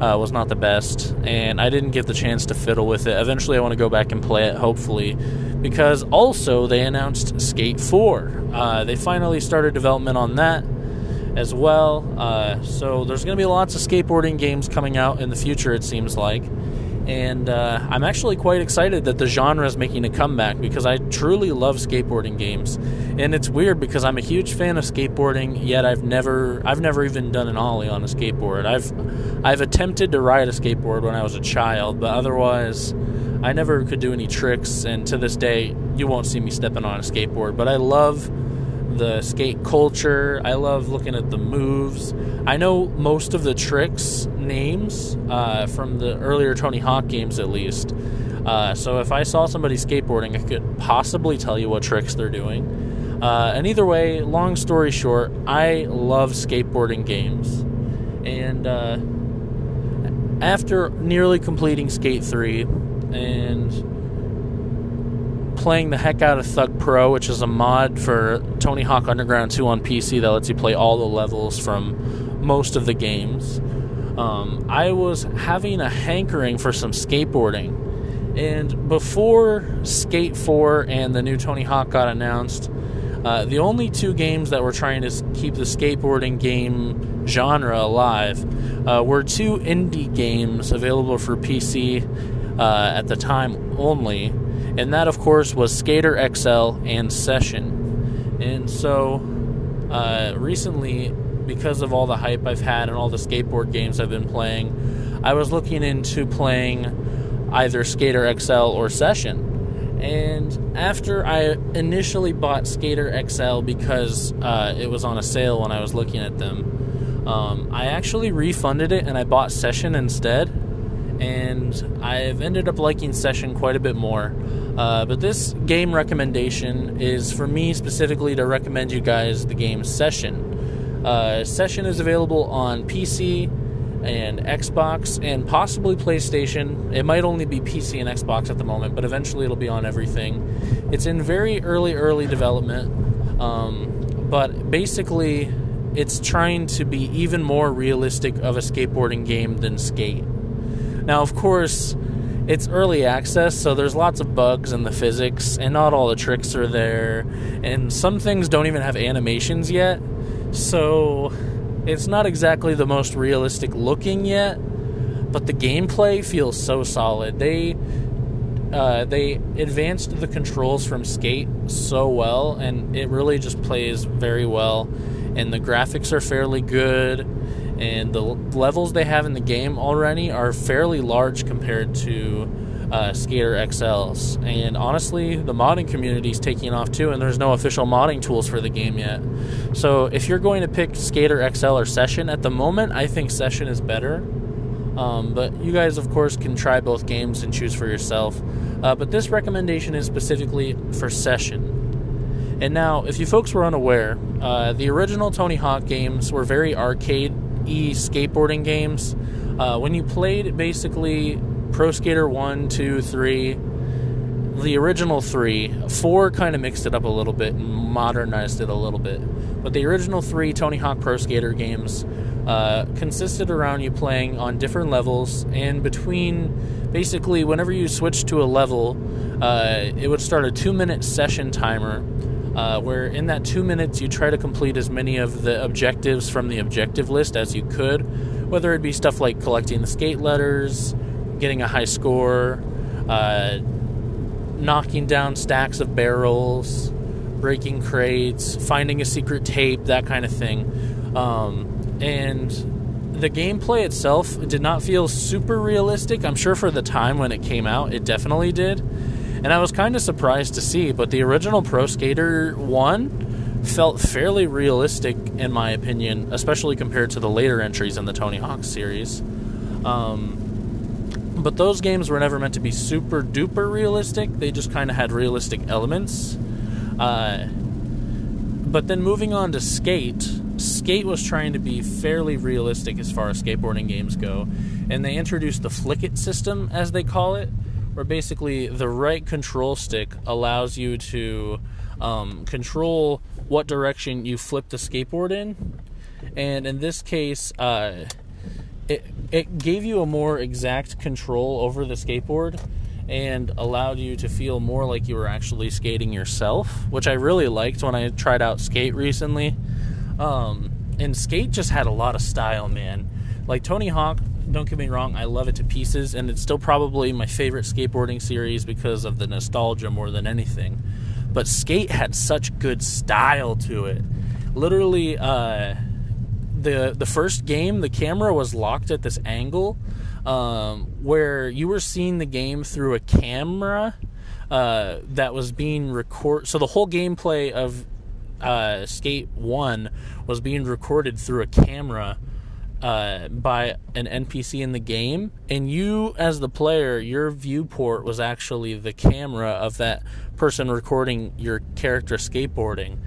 uh, was not the best, and I didn't get the chance to fiddle with it. Eventually, I want to go back and play it, hopefully, because also they announced Skate 4. Uh, they finally started development on that as well. Uh, so there's going to be lots of skateboarding games coming out in the future, it seems like. And uh, I'm actually quite excited that the genre is making a comeback because I truly love skateboarding games. And it's weird because I'm a huge fan of skateboarding, yet I've never I've never even done an ollie on a skateboard. I've I've attempted to ride a skateboard when I was a child, but otherwise I never could do any tricks. And to this day, you won't see me stepping on a skateboard. But I love the skate culture. I love looking at the moves. I know most of the tricks names uh, from the earlier Tony Hawk games, at least. Uh, so if I saw somebody skateboarding, I could possibly tell you what tricks they're doing. Uh, and either way, long story short, I love skateboarding games. And uh, after nearly completing Skate 3 and playing the heck out of Thug Pro, which is a mod for Tony Hawk Underground 2 on PC that lets you play all the levels from most of the games. Um, I was having a hankering for some skateboarding. And before Skate 4 and the new Tony Hawk got announced, uh, the only two games that were trying to keep the skateboarding game genre alive uh, were two indie games available for PC uh, at the time only and that, of course, was Skater XL and Session. And so, uh, recently, because of all the hype I've had and all the skateboard games I've been playing, I was looking into playing either Skater XL or Session. And after I initially bought Skater XL because uh, it was on a sale when I was looking at them, um, I actually refunded it and I bought Session instead. And I've ended up liking Session quite a bit more. Uh, but this game recommendation is for me specifically to recommend you guys the game Session. Uh, Session is available on PC and Xbox and possibly PlayStation. It might only be PC and Xbox at the moment, but eventually it'll be on everything. It's in very early, early development, um, but basically it's trying to be even more realistic of a skateboarding game than Skate. Now, of course, it's early access, so there's lots of bugs in the physics, and not all the tricks are there, and some things don't even have animations yet, so it's not exactly the most realistic looking yet, but the gameplay feels so solid. They uh, they advanced the controls from Skate so well, and it really just plays very well. And the graphics are fairly good and the levels they have in the game already are fairly large compared to uh, Skater XLs. And honestly, the modding community is taking off too, and there's no official modding tools for the game yet. So if you're going to pick Skater XL or Session at the moment, I think Session is better. Um, but you guys, of course, can try both games and choose for yourself. Uh, but this recommendation is specifically for Session. And now, if you folks were unaware, uh, the original Tony Hawk games were very arcade e skateboarding games. Uh, when you played basically Pro Skater 1, 2, 3, the original 3, 4 kind of mixed it up a little bit and modernized it a little bit. But the original 3 Tony Hawk Pro Skater games uh, consisted around you playing on different levels, and between basically whenever you switched to a level, uh, it would start a two minute session timer uh, where in that two minutes you try to complete as many of the objectives from the objective list as you could, whether it be stuff like collecting the skate letters, getting a high score, uh, knocking down stacks of barrels, breaking crates, finding a secret tape, that kind of thing. Um, and the gameplay itself did not feel super realistic. I'm sure for the time when it came out, it definitely did and I was kind of surprised to see. But the original Pro Skater 1 felt fairly realistic, in my opinion, especially compared to the later entries in the Tony Hawk series. Um, but those games were never meant to be super duper realistic, they just kind of had realistic elements. Uh, but then moving on to Skate, Skate was trying to be fairly realistic as far as skateboarding games go, and they introduced the Flick It system, as they call it, where basically the right control stick allows you to um, control what direction you flip the skateboard in. And in this case, uh, it, it gave you a more exact control over the skateboard and allowed you to feel more like you were actually skating yourself, which I really liked when I tried out Skate recently. Um, and Skate just had a lot of style, man. Like Tony Hawk don't get me wrong, I love it to pieces, and it's still probably my favorite skateboarding series because of the nostalgia more than anything. But Skate had such good style to it. Literally, uh, the the first game, the camera was locked at this angle um, where you were seeing the game through a camera uh, that was being record. So the whole gameplay of uh, Skate One was being recorded through a camera uh, by an NPC in the game, and you, as the player, your viewport was actually the camera of that person recording your character skateboarding,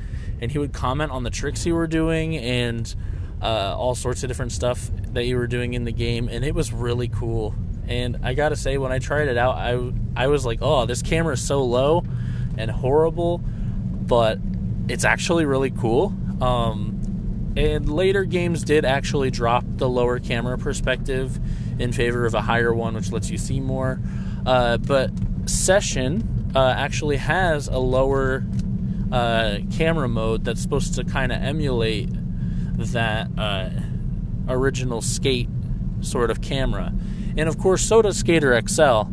and he would comment on the tricks you were doing and uh, all sorts of different stuff that you were doing in the game, and it was really cool. And I gotta say, when I tried it out, I I was like, oh, this camera is so low and horrible, but it's actually really cool. Um, and later games did actually drop the lower camera perspective in favor of a higher one, which lets you see more. Uh, but Session uh, actually has a lower uh, camera mode that's supposed to kind of emulate that uh, original skate sort of camera. And of course, so does Skater XL.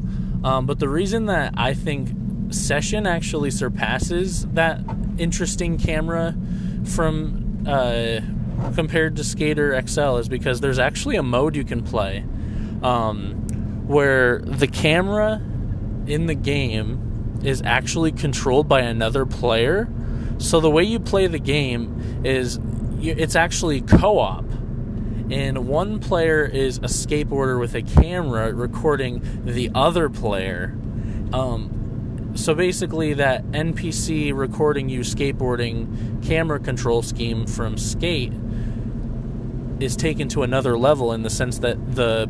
Um, but the reason that I think Session actually surpasses that interesting camera from uh, compared to Skater XL is because there's actually a mode you can play um, where the camera in the game is actually controlled by another player. So the way you play the game is it's actually co-op and one player is a skateboarder with a camera recording the other player um, so basically that npc recording you skateboarding camera control scheme from skate is taken to another level in the sense that the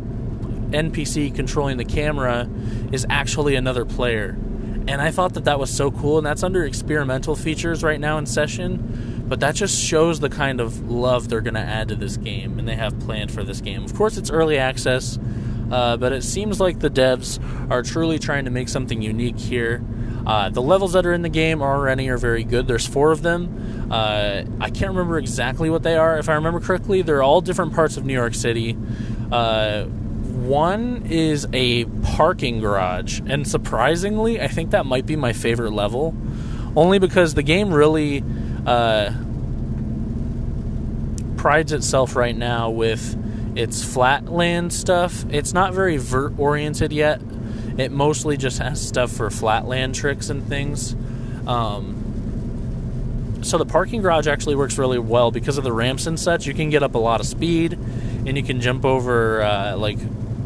npc controlling the camera is actually another player and i thought that that was so cool and that's under experimental features right now in session but that just shows the kind of love they're going to add to this game and they have planned for this game. Of course, it's early access, uh, but it seems like the devs are truly trying to make something unique here. Uh, the levels that are in the game already are very good. There's four of them. Uh, I can't remember exactly what they are. If I remember correctly, they're all different parts of New York City. Uh, one is a parking garage, and surprisingly, I think that might be my favorite level, only because the game really uh, prides itself right now with its flatland stuff. It's not very vert oriented yet. It mostly just has stuff for flatland tricks and things. Um, so the parking garage actually works really well because of the ramps and such. You can get up a lot of speed, and you can jump over uh, like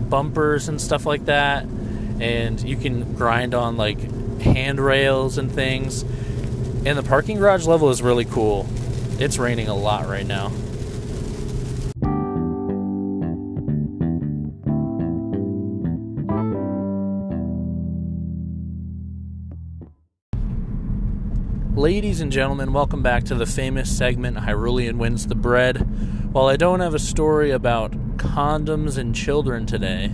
bumpers and stuff like that, and you can grind on like handrails and things. And the parking garage level is really cool. It's raining a lot right now. Ladies and gentlemen, welcome back to the famous segment Hyrulean Wins the Bread. While I don't have a story about condoms and children today,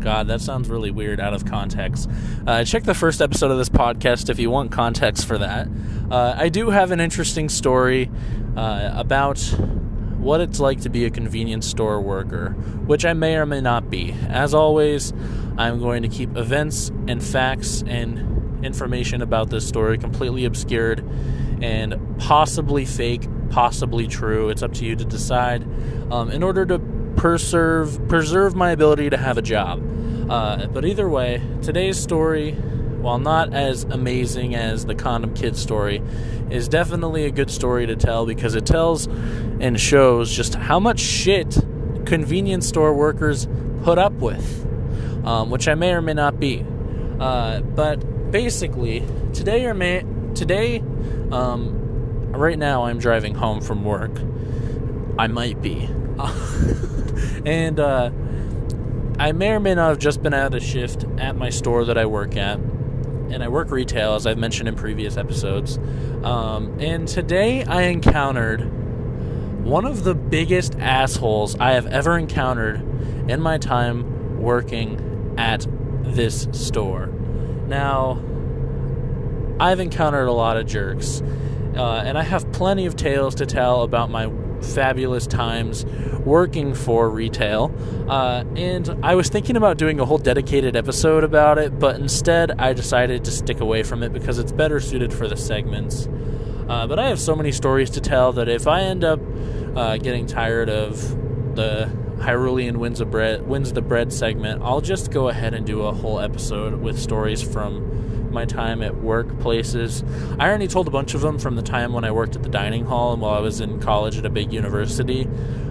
God, that sounds really weird out of context. Uh, check the first episode of this podcast if you want context for that. Uh, I do have an interesting story uh, about what it's like to be a convenience store worker, which I may or may not be. As always, I'm going to keep events and facts and information about this story completely obscured and possibly fake, possibly true. It's up to you to decide. Um, in order to preserve preserve my ability to have a job. Uh, but either way, today's story, while not as amazing as the Condom Kid story, is definitely a good story to tell because it tells and shows just how much shit convenience store workers put up with, um, which I may or may not be. Uh, but basically, today or may today, um, right now I'm driving home from work. I might be. and uh, I may or may not have just been out of shift at my store that I work at. And I work retail, as I've mentioned in previous episodes. Um, and today I encountered one of the biggest assholes I have ever encountered in my time working at this store. Now, I've encountered a lot of jerks. Uh, and I have plenty of tales to tell about my fabulous times working for retail. Uh, and I was thinking about doing a whole dedicated episode about it, but instead I decided to stick away from it because it's better suited for the segments. Uh, but I have so many stories to tell that if I end up uh, getting tired of the Hyrulean wins bread wins the bread segment, I'll just go ahead and do a whole episode with stories from my time at workplaces. I already told a bunch of them from the time when I worked at the dining hall and while I was in college at a big university.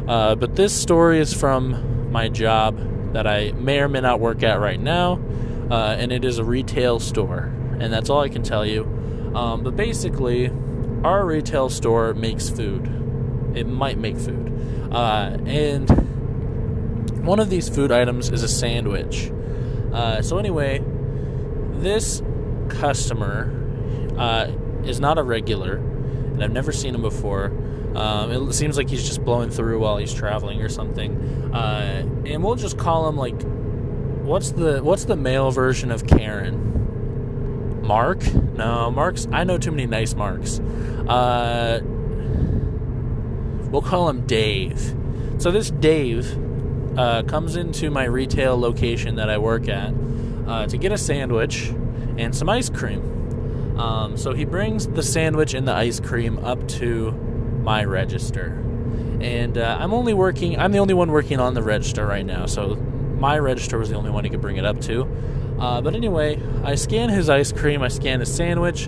Uh, but this story is from my job that I may or may not work at right now, uh, and it is a retail store, and that's all I can tell you. Um, but basically, our retail store makes food. It might make food, uh, and one of these food items is a sandwich. Uh, so anyway, this customer uh, is not a regular, and I've never seen him before. Um, it seems like he's just blowing through while he's traveling or something. Uh, and we'll just call him like, what's the what's the male version of Karen? Mark? No, Mark's. I know too many nice Marks. Uh, we'll call him Dave. So this Dave uh, comes into my retail location that I work at uh, to get a sandwich and some ice cream. Um, so he brings the sandwich and the ice cream up to my register. And uh, I'm only working, I'm the only one working on the register right now. So my register was the only one he could bring it up to. Uh, but anyway, I scan his ice cream, I scan his sandwich,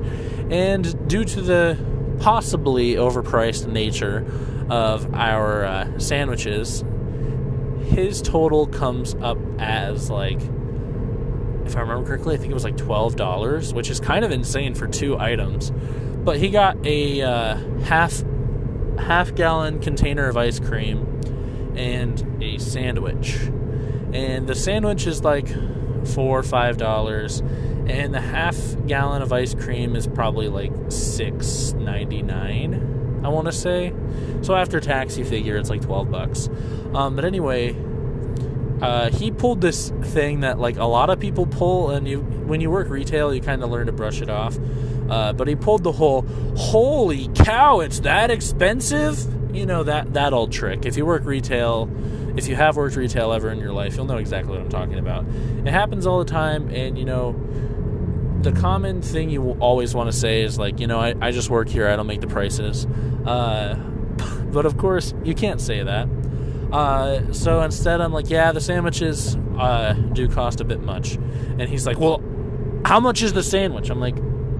and due to the possibly overpriced nature of our uh, sandwiches, his total comes up as like if I remember correctly, I think it was like twelve dollars, which is kind of insane for two items. But he got a uh, half half gallon container of ice cream and a sandwich, and the sandwich is like four or five dollars, and the half gallon of ice cream is probably like six ninety nine. I want to say. So after tax, you figure it's like twelve bucks. Um, but anyway, uh, he pulled this thing that like a lot of people pull, and you when you work retail, you kind of learn to brush it off. Uh, but he pulled the whole "Holy cow, it's that expensive!" You know that that old trick. If you work retail, if you have worked retail ever in your life, you'll know exactly what I'm talking about. It happens all the time, and you know the common thing you always want to say is like, you know, I, I just work here, I don't make the prices. Uh, but of course, you can't say that. Uh, so instead, I'm like, yeah, the sandwiches uh, do cost a bit much. And he's like, well, how much is the sandwich? I'm like,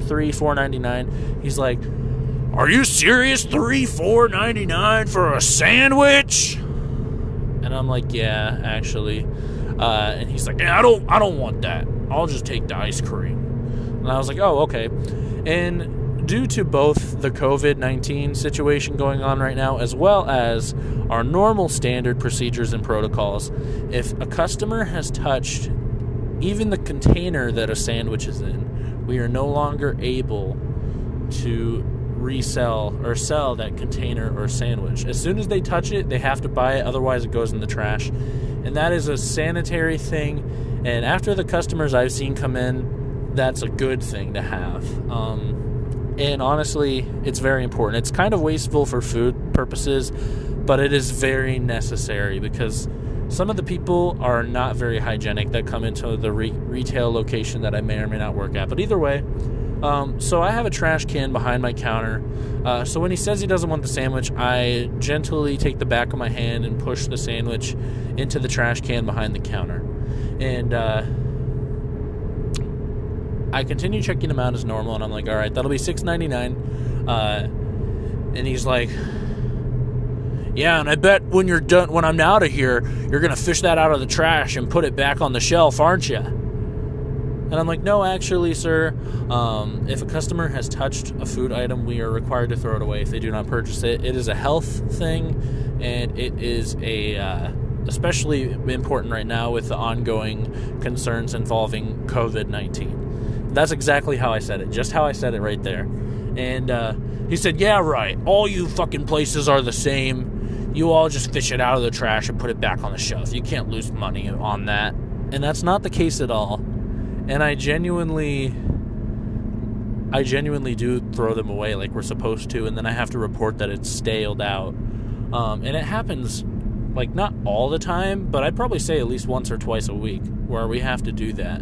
three, four ninety nine. He's like, are you serious? Three, four ninety nine for a sandwich? And I'm like, yeah, actually. Uh, and he's like, yeah, I don't, I don't want that. I'll just take the ice cream. And I was like, oh, okay. And due to both the COVID 19 situation going on right now, as well as our normal standard procedures and protocols, if a customer has touched even the container that a sandwich is in, we are no longer able to resell or sell that container or sandwich. As soon as they touch it, they have to buy it, otherwise, it goes in the trash. And that is a sanitary thing. And after the customers I've seen come in, that's a good thing to have. Um, and honestly, it's very important. It's kind of wasteful for food purposes, but it is very necessary because some of the people are not very hygienic that come into the re- retail location that I may or may not work at. But either way, um, so I have a trash can behind my counter. Uh, so when he says he doesn't want the sandwich, I gently take the back of my hand and push the sandwich into the trash can behind the counter. And uh, I continue checking him out as normal, and I'm like, all right, that'll be six ninety nine. Uh, and he's like, yeah, and I bet when you're done, when I'm out of here, you're gonna fish that out of the trash and put it back on the shelf, aren't you? And I'm like, no, actually, sir. Um, if a customer has touched a food item, we are required to throw it away if they do not purchase it. It is a health thing, and it is a uh, especially important right now with the ongoing concerns involving COVID 19. That's exactly how I said it, just how I said it right there. And uh, he said, Yeah, right. All you fucking places are the same. You all just fish it out of the trash and put it back on the shelf. You can't lose money on that. And that's not the case at all. And I genuinely I genuinely do throw them away like we're supposed to, and then I have to report that it's staled out. Um, and it happens like not all the time, but I'd probably say at least once or twice a week where we have to do that.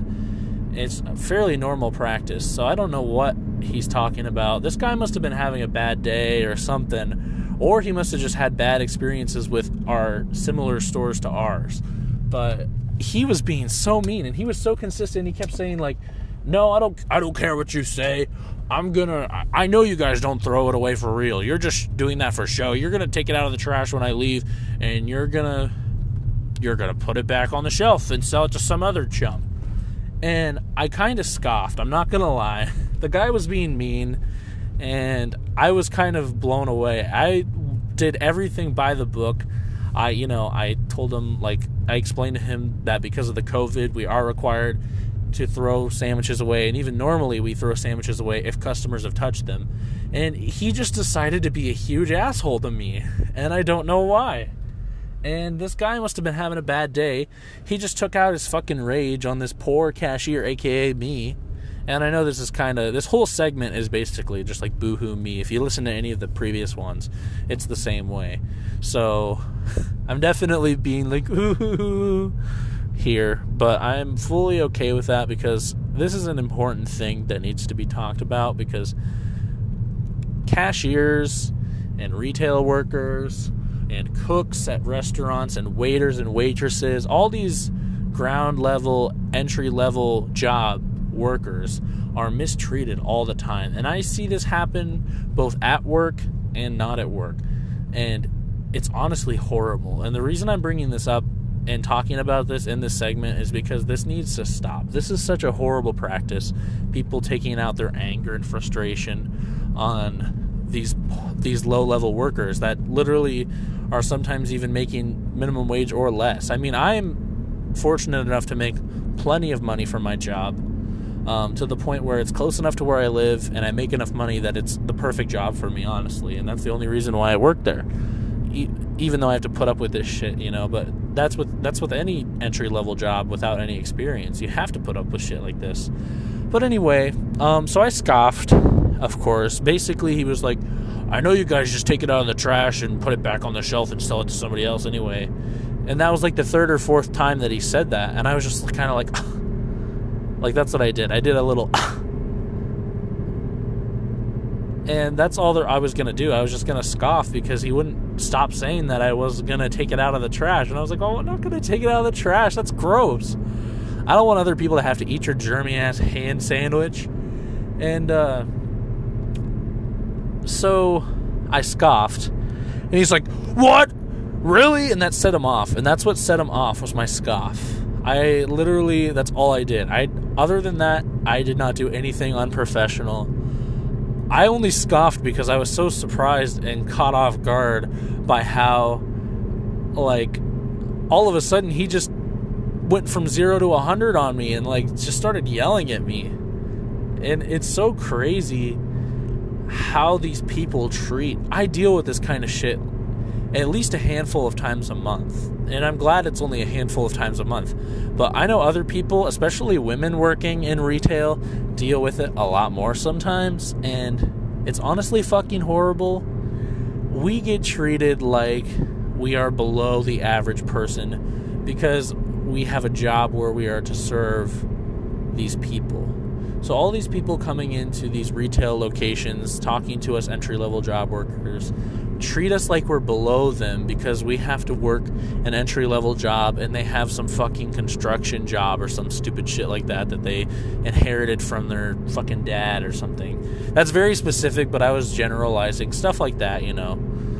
It's fairly normal practice, so I don't know what he's talking about. This guy must have been having a bad day or something, or he must have just had bad experiences with our similar stores to ours. But he was being so mean and he was so consistent. He kept saying like, "No, I don't I don't care what you say. I'm gonna. I know you guys don't throw it away for real. You're just doing that for show. You're gonna take it out of the trash when I leave, and you're gonna you're gonna put it back on the shelf and sell it to some other chump. And I kind of scoffed. I'm not gonna lie. The guy was being mean, and I was kind of blown away. I did everything by the book. I, you know, I told him like I explained to him that because of the COVID, we are required to throw sandwiches away, and even normally we throw sandwiches away if customers have touched them. And he just decided to be a huge asshole to me, and I don't know why. And this guy must have been having a bad day. He just took out his fucking rage on this poor cashier, aka me. And I know this is kind of this whole segment is basically just like boohoo me. If you listen to any of the previous ones, it's the same way. So I'm definitely being like ooh here, but I'm fully okay with that because this is an important thing that needs to be talked about because cashiers and retail workers and cooks at restaurants and waiters and waitresses, all these ground level, entry level job workers are mistreated all the time. And I see this happen both at work and not at work. And it's honestly horrible. And the reason I'm bringing this up and talking about this in this segment is because this needs to stop. This is such a horrible practice. People taking out their anger and frustration on these these low-level workers that literally are sometimes even making minimum wage or less. I mean, I'm fortunate enough to make plenty of money from my job. Um, to the point where it's close enough to where I live and I make enough money that it's the perfect job for me, honestly. And that's the only reason why I work there even though I have to put up with this shit, you know. But that's with that's with any entry level job without any experience. You have to put up with shit like this. But anyway, um, so I scoffed, of course. Basically, he was like, "I know you guys just take it out of the trash and put it back on the shelf and sell it to somebody else anyway." And that was like the third or fourth time that he said that, and I was just kind of like, like that's what I did. I did a little. and that's all that I was gonna do. I was just gonna scoff because he wouldn't stop saying that I was gonna take it out of the trash, and I was like, "Oh, I'm not gonna take it out of the trash. That's gross. I don't want other people to have to eat your germy ass hand sandwich." And uh, so I scoffed, and he's like, "What? Really?" And that set him off, and that's what set him off was my scoff. I literally, that's all I did. I, other than that, I did not do anything unprofessional I only scoffed because I was so surprised and caught off guard by how, like, all of a sudden he just went from zero to a hundred on me and like just started yelling at me. And it's so crazy how these people treat. I deal with this kind of shit at least a handful of times a month. And I'm glad it's only a handful of times a month. But I know other people, especially women working in retail, deal with it a lot more sometimes. And it's honestly fucking horrible. We get treated like we are below the average person because we have a job where we are to serve these people. So, all these people coming into these retail locations, talking to us entry level job workers, treat us like we're below them because we have to work an entry level job and they have some fucking construction job or some stupid shit like that that they inherited from their fucking dad or something. That's very specific, but I was generalizing stuff like that, you know.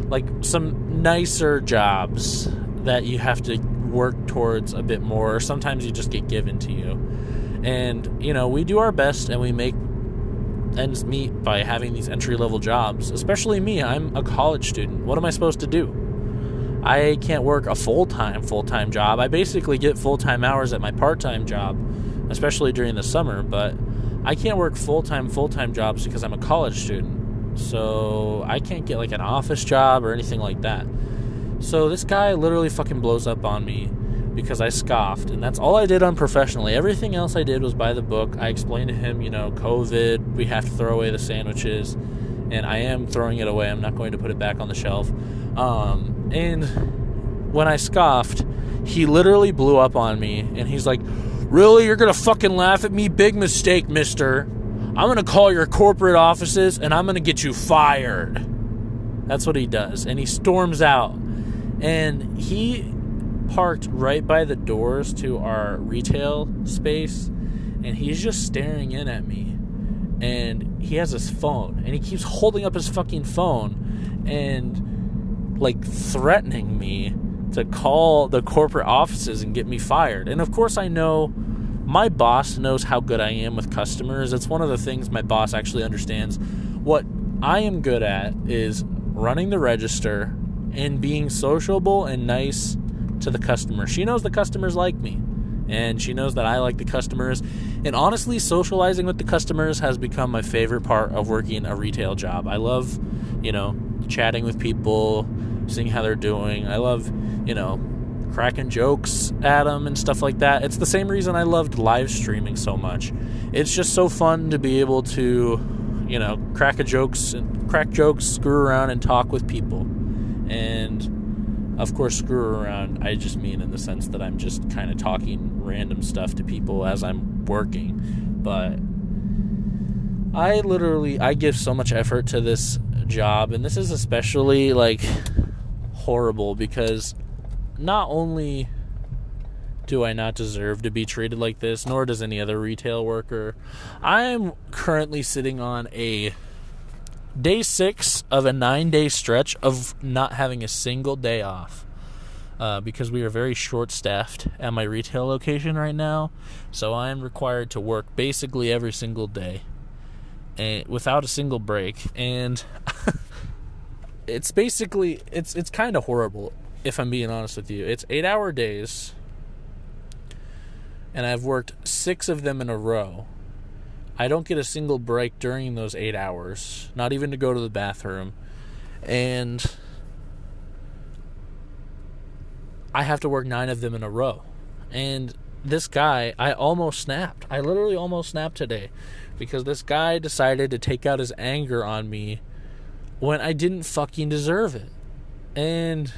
Like some nicer jobs that you have to work towards a bit more, or sometimes you just get given to you. And, you know, we do our best and we make ends meet by having these entry level jobs, especially me. I'm a college student. What am I supposed to do? I can't work a full time, full time job. I basically get full time hours at my part time job, especially during the summer, but I can't work full time, full time jobs because I'm a college student. So I can't get like an office job or anything like that. So this guy literally fucking blows up on me because I scoffed, and that's all I did unprofessionally. Everything else I did was by the book. I explained to him, you know, COVID, we have to throw away the sandwiches, and I am throwing it away. I'm not going to put it back on the shelf. Um, and when I scoffed, he literally blew up on me, and he's like, Really? You're gonna fucking laugh at me? Big mistake, mister. I'm gonna call your corporate offices and I'm gonna get you fired. That's what he does. And he storms out. And he parked right by the doors to our retail space and he's just staring in at me and he has his phone and he keeps holding up his fucking phone and like threatening me to call the corporate offices and get me fired. And of course I know my boss knows how good I am with customers. It's one of the things my boss actually understands. What I am good at is running the register and being sociable and nice to the customer. She knows the customers like me, and she knows that I like the customers. And honestly, socializing with the customers has become my favorite part of working a retail job. I love, you know, chatting with people, seeing how they're doing. I love, you know, cracking jokes at them and stuff like that. It's the same reason I loved live streaming so much. It's just so fun to be able to, you know, crack a jokes and crack jokes, screw around and talk with people. And of course, screw around, I just mean in the sense that I'm just kind of talking random stuff to people as I'm working. But I literally I give so much effort to this job and this is especially like horrible because not only do I not deserve to be treated like this, nor does any other retail worker. I am currently sitting on a day six of a nine day stretch of not having a single day off. Uh, because we are very short staffed at my retail location right now. So I am required to work basically every single day and without a single break. And it's basically it's it's kind of horrible if I'm being honest with you. It's 8-hour days and I've worked 6 of them in a row I don't get a single break during those eight hours, not even to go to the bathroom. And I have to work nine of them in a row. And this guy, I almost snapped. I literally almost snapped today because this guy decided to take out his anger on me when I didn't fucking deserve it. And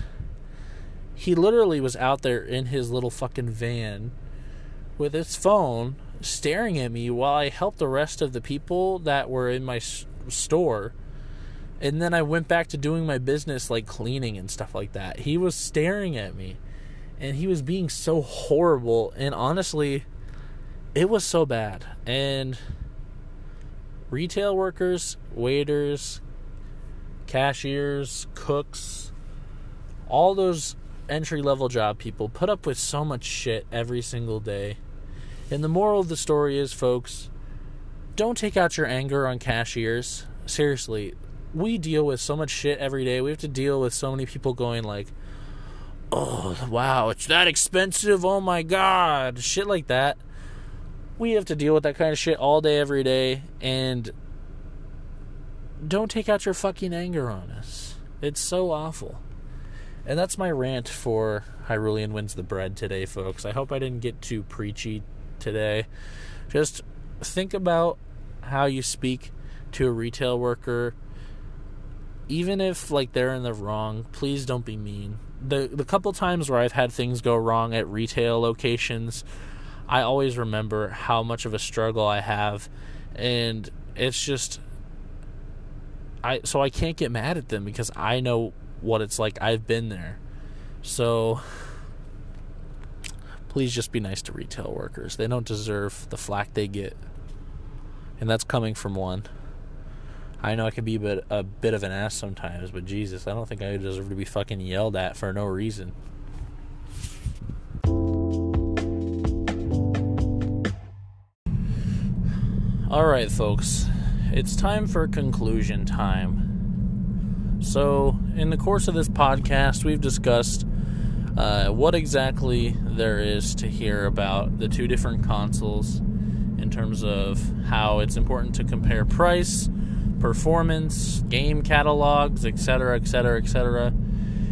he literally was out there in his little fucking van with his phone staring at me while I helped the rest of the people that were in my s- store. And then I went back to doing my business, like cleaning and stuff like that. He was staring at me and he was being so horrible. And honestly, it was so bad. And retail workers, waiters, cashiers, cooks, all those entry level job people put up with so much shit every single day and the moral of the story is, folks, don't take out your anger on cashiers. Seriously, we deal with so much shit every day. We have to deal with so many people going like, "Oh, wow, it's that expensive. Oh my god." Shit like that. We have to deal with that kind of shit all day every day and don't take out your fucking anger on us. It's so awful. And that's my rant for Hyrulean Wins the Bread today, folks. I hope I didn't get too preachy today. Just think about how you speak to a retail worker even if like they're in the wrong, please don't be mean. The the couple times where I've had things go wrong at retail locations, I always remember how much of a struggle I have and it's just I so I can't get mad at them because I know what it's like. I've been there. So please just be nice to retail workers. They don't deserve the flack they get. And that's coming from one. I know I can be a bit, a bit of an ass sometimes, but Jesus, I don't think I deserve to be fucking yelled at for no reason. Alright, folks, it's time for conclusion time. So, in the course of this podcast, we've discussed uh, what exactly there is to hear about the two different consoles in terms of how it's important to compare price, performance, game catalogs, etc., etc., etc.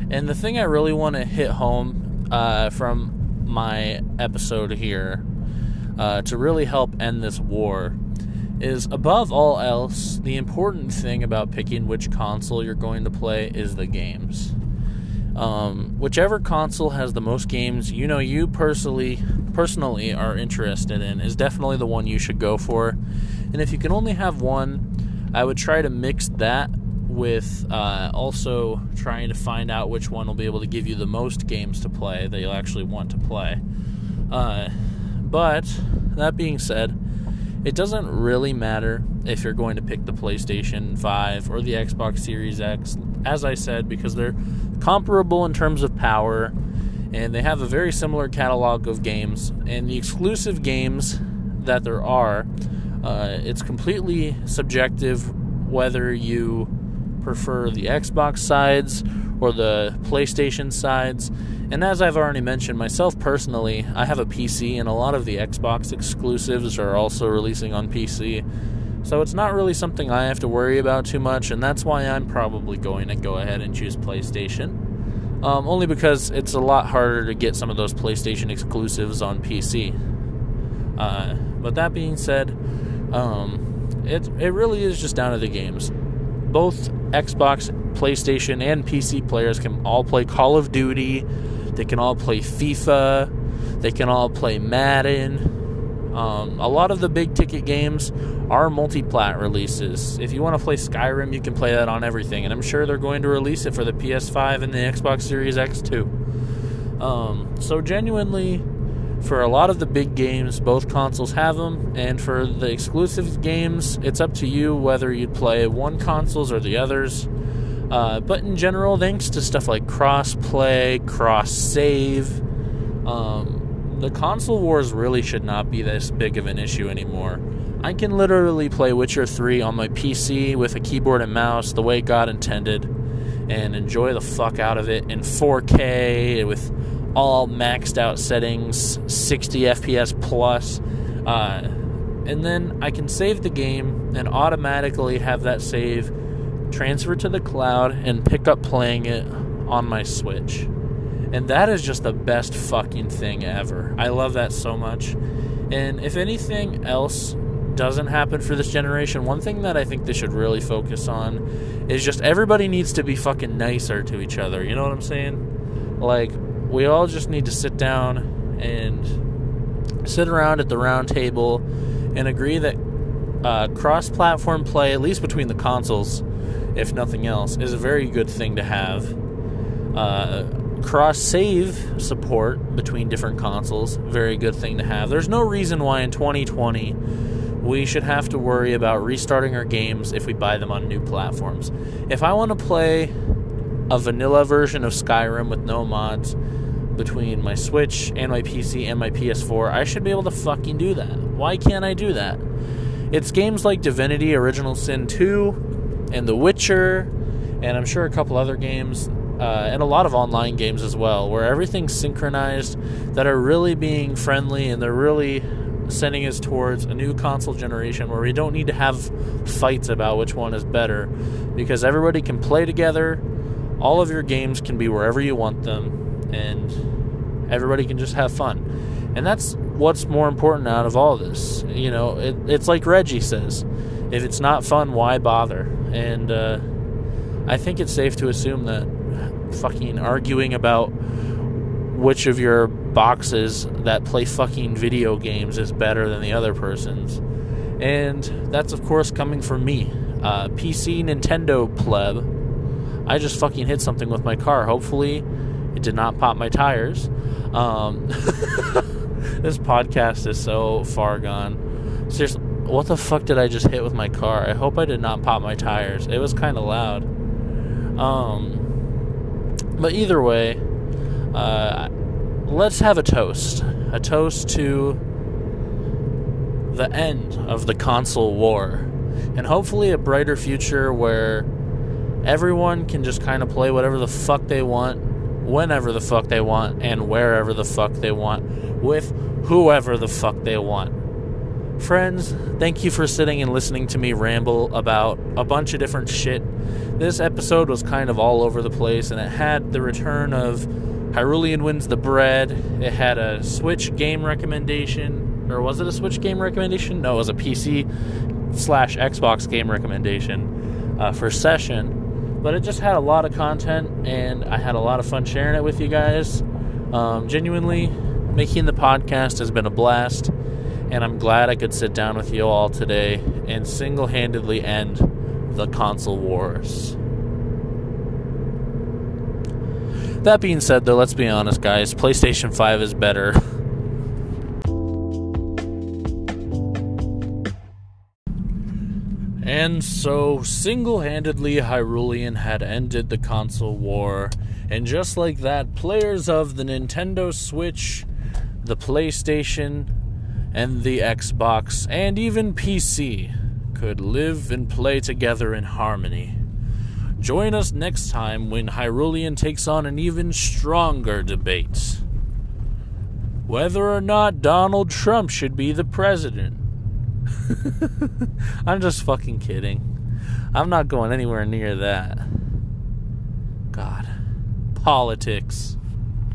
And the thing I really want to hit home uh, from my episode here uh, to really help end this war is above all else, the important thing about picking which console you're going to play is the games. Um, whichever console has the most games you know you personally personally are interested in is definitely the one you should go for. And if you can only have one, I would try to mix that with uh, also trying to find out which one will be able to give you the most games to play that you'll actually want to play. Uh, but that being said, it doesn't really matter if you're going to pick the PlayStation 5 or the Xbox Series X, as I said, because they're comparable in terms of power and they have a very similar catalog of games. And the exclusive games that there are, uh, it's completely subjective whether you prefer the Xbox sides or the PlayStation sides. And as I've already mentioned, myself personally, I have a PC, and a lot of the Xbox exclusives are also releasing on PC. So it's not really something I have to worry about too much, and that's why I'm probably going to go ahead and choose PlayStation. Um, only because it's a lot harder to get some of those PlayStation exclusives on PC. Uh, but that being said, um, it it really is just down to the games. Both Xbox, PlayStation, and PC players can all play Call of Duty. They can all play FIFA. They can all play Madden. Um, a lot of the big ticket games are multi-plat releases. If you want to play Skyrim, you can play that on everything, and I'm sure they're going to release it for the PS5 and the Xbox Series X too. Um, so genuinely, for a lot of the big games, both consoles have them, and for the exclusive games, it's up to you whether you'd play one consoles or the others. Uh, but in general, thanks to stuff like cross play, cross save, um, the console wars really should not be this big of an issue anymore. I can literally play Witcher 3 on my PC with a keyboard and mouse the way God intended and enjoy the fuck out of it in 4K with all maxed out settings, 60 FPS plus. Uh, and then I can save the game and automatically have that save transfer to the cloud and pick up playing it on my Switch. And that is just the best fucking thing ever. I love that so much. And if anything else doesn't happen for this generation, one thing that I think they should really focus on is just everybody needs to be fucking nicer to each other. You know what I'm saying? Like, we all just need to sit down and sit around at the round table and agree that uh, cross platform play, at least between the consoles, if nothing else, is a very good thing to have. Uh, cross save support between different consoles very good thing to have. There's no reason why in 2020 we should have to worry about restarting our games if we buy them on new platforms. If i want to play a vanilla version of skyrim with no mods between my switch and my pc and my ps4 i should be able to fucking do that. Why can't i do that? It's games like divinity original sin 2 and the witcher and i'm sure a couple other games uh, and a lot of online games as well, where everything's synchronized, that are really being friendly and they're really sending us towards a new console generation where we don't need to have fights about which one is better because everybody can play together. All of your games can be wherever you want them, and everybody can just have fun. And that's what's more important out of all this. You know, it, it's like Reggie says if it's not fun, why bother? And uh, I think it's safe to assume that fucking arguing about which of your boxes that play fucking video games is better than the other person's. And that's, of course, coming from me. Uh, PC Nintendo pleb. I just fucking hit something with my car. Hopefully, it did not pop my tires. Um, this podcast is so far gone. Seriously, what the fuck did I just hit with my car? I hope I did not pop my tires. It was kind of loud. Um, but either way, uh, let's have a toast. A toast to the end of the console war. And hopefully a brighter future where everyone can just kind of play whatever the fuck they want, whenever the fuck they want, and wherever the fuck they want, with whoever the fuck they want. Friends, thank you for sitting and listening to me ramble about a bunch of different shit. This episode was kind of all over the place, and it had the return of Hyrulean Wins the Bread. It had a Switch game recommendation. Or was it a Switch game recommendation? No, it was a PC slash Xbox game recommendation uh, for Session. But it just had a lot of content, and I had a lot of fun sharing it with you guys. Um, genuinely, making the podcast has been a blast and I'm glad I could sit down with you all today and single handedly end the console wars. That being said, though, let's be honest, guys, PlayStation 5 is better. And so, single handedly, Hyrulean had ended the console war. And just like that, players of the Nintendo Switch, the PlayStation, and the Xbox, and even PC could live and play together in harmony. Join us next time when Hyrulean takes on an even stronger debate whether or not Donald Trump should be the president. I'm just fucking kidding. I'm not going anywhere near that. God. Politics.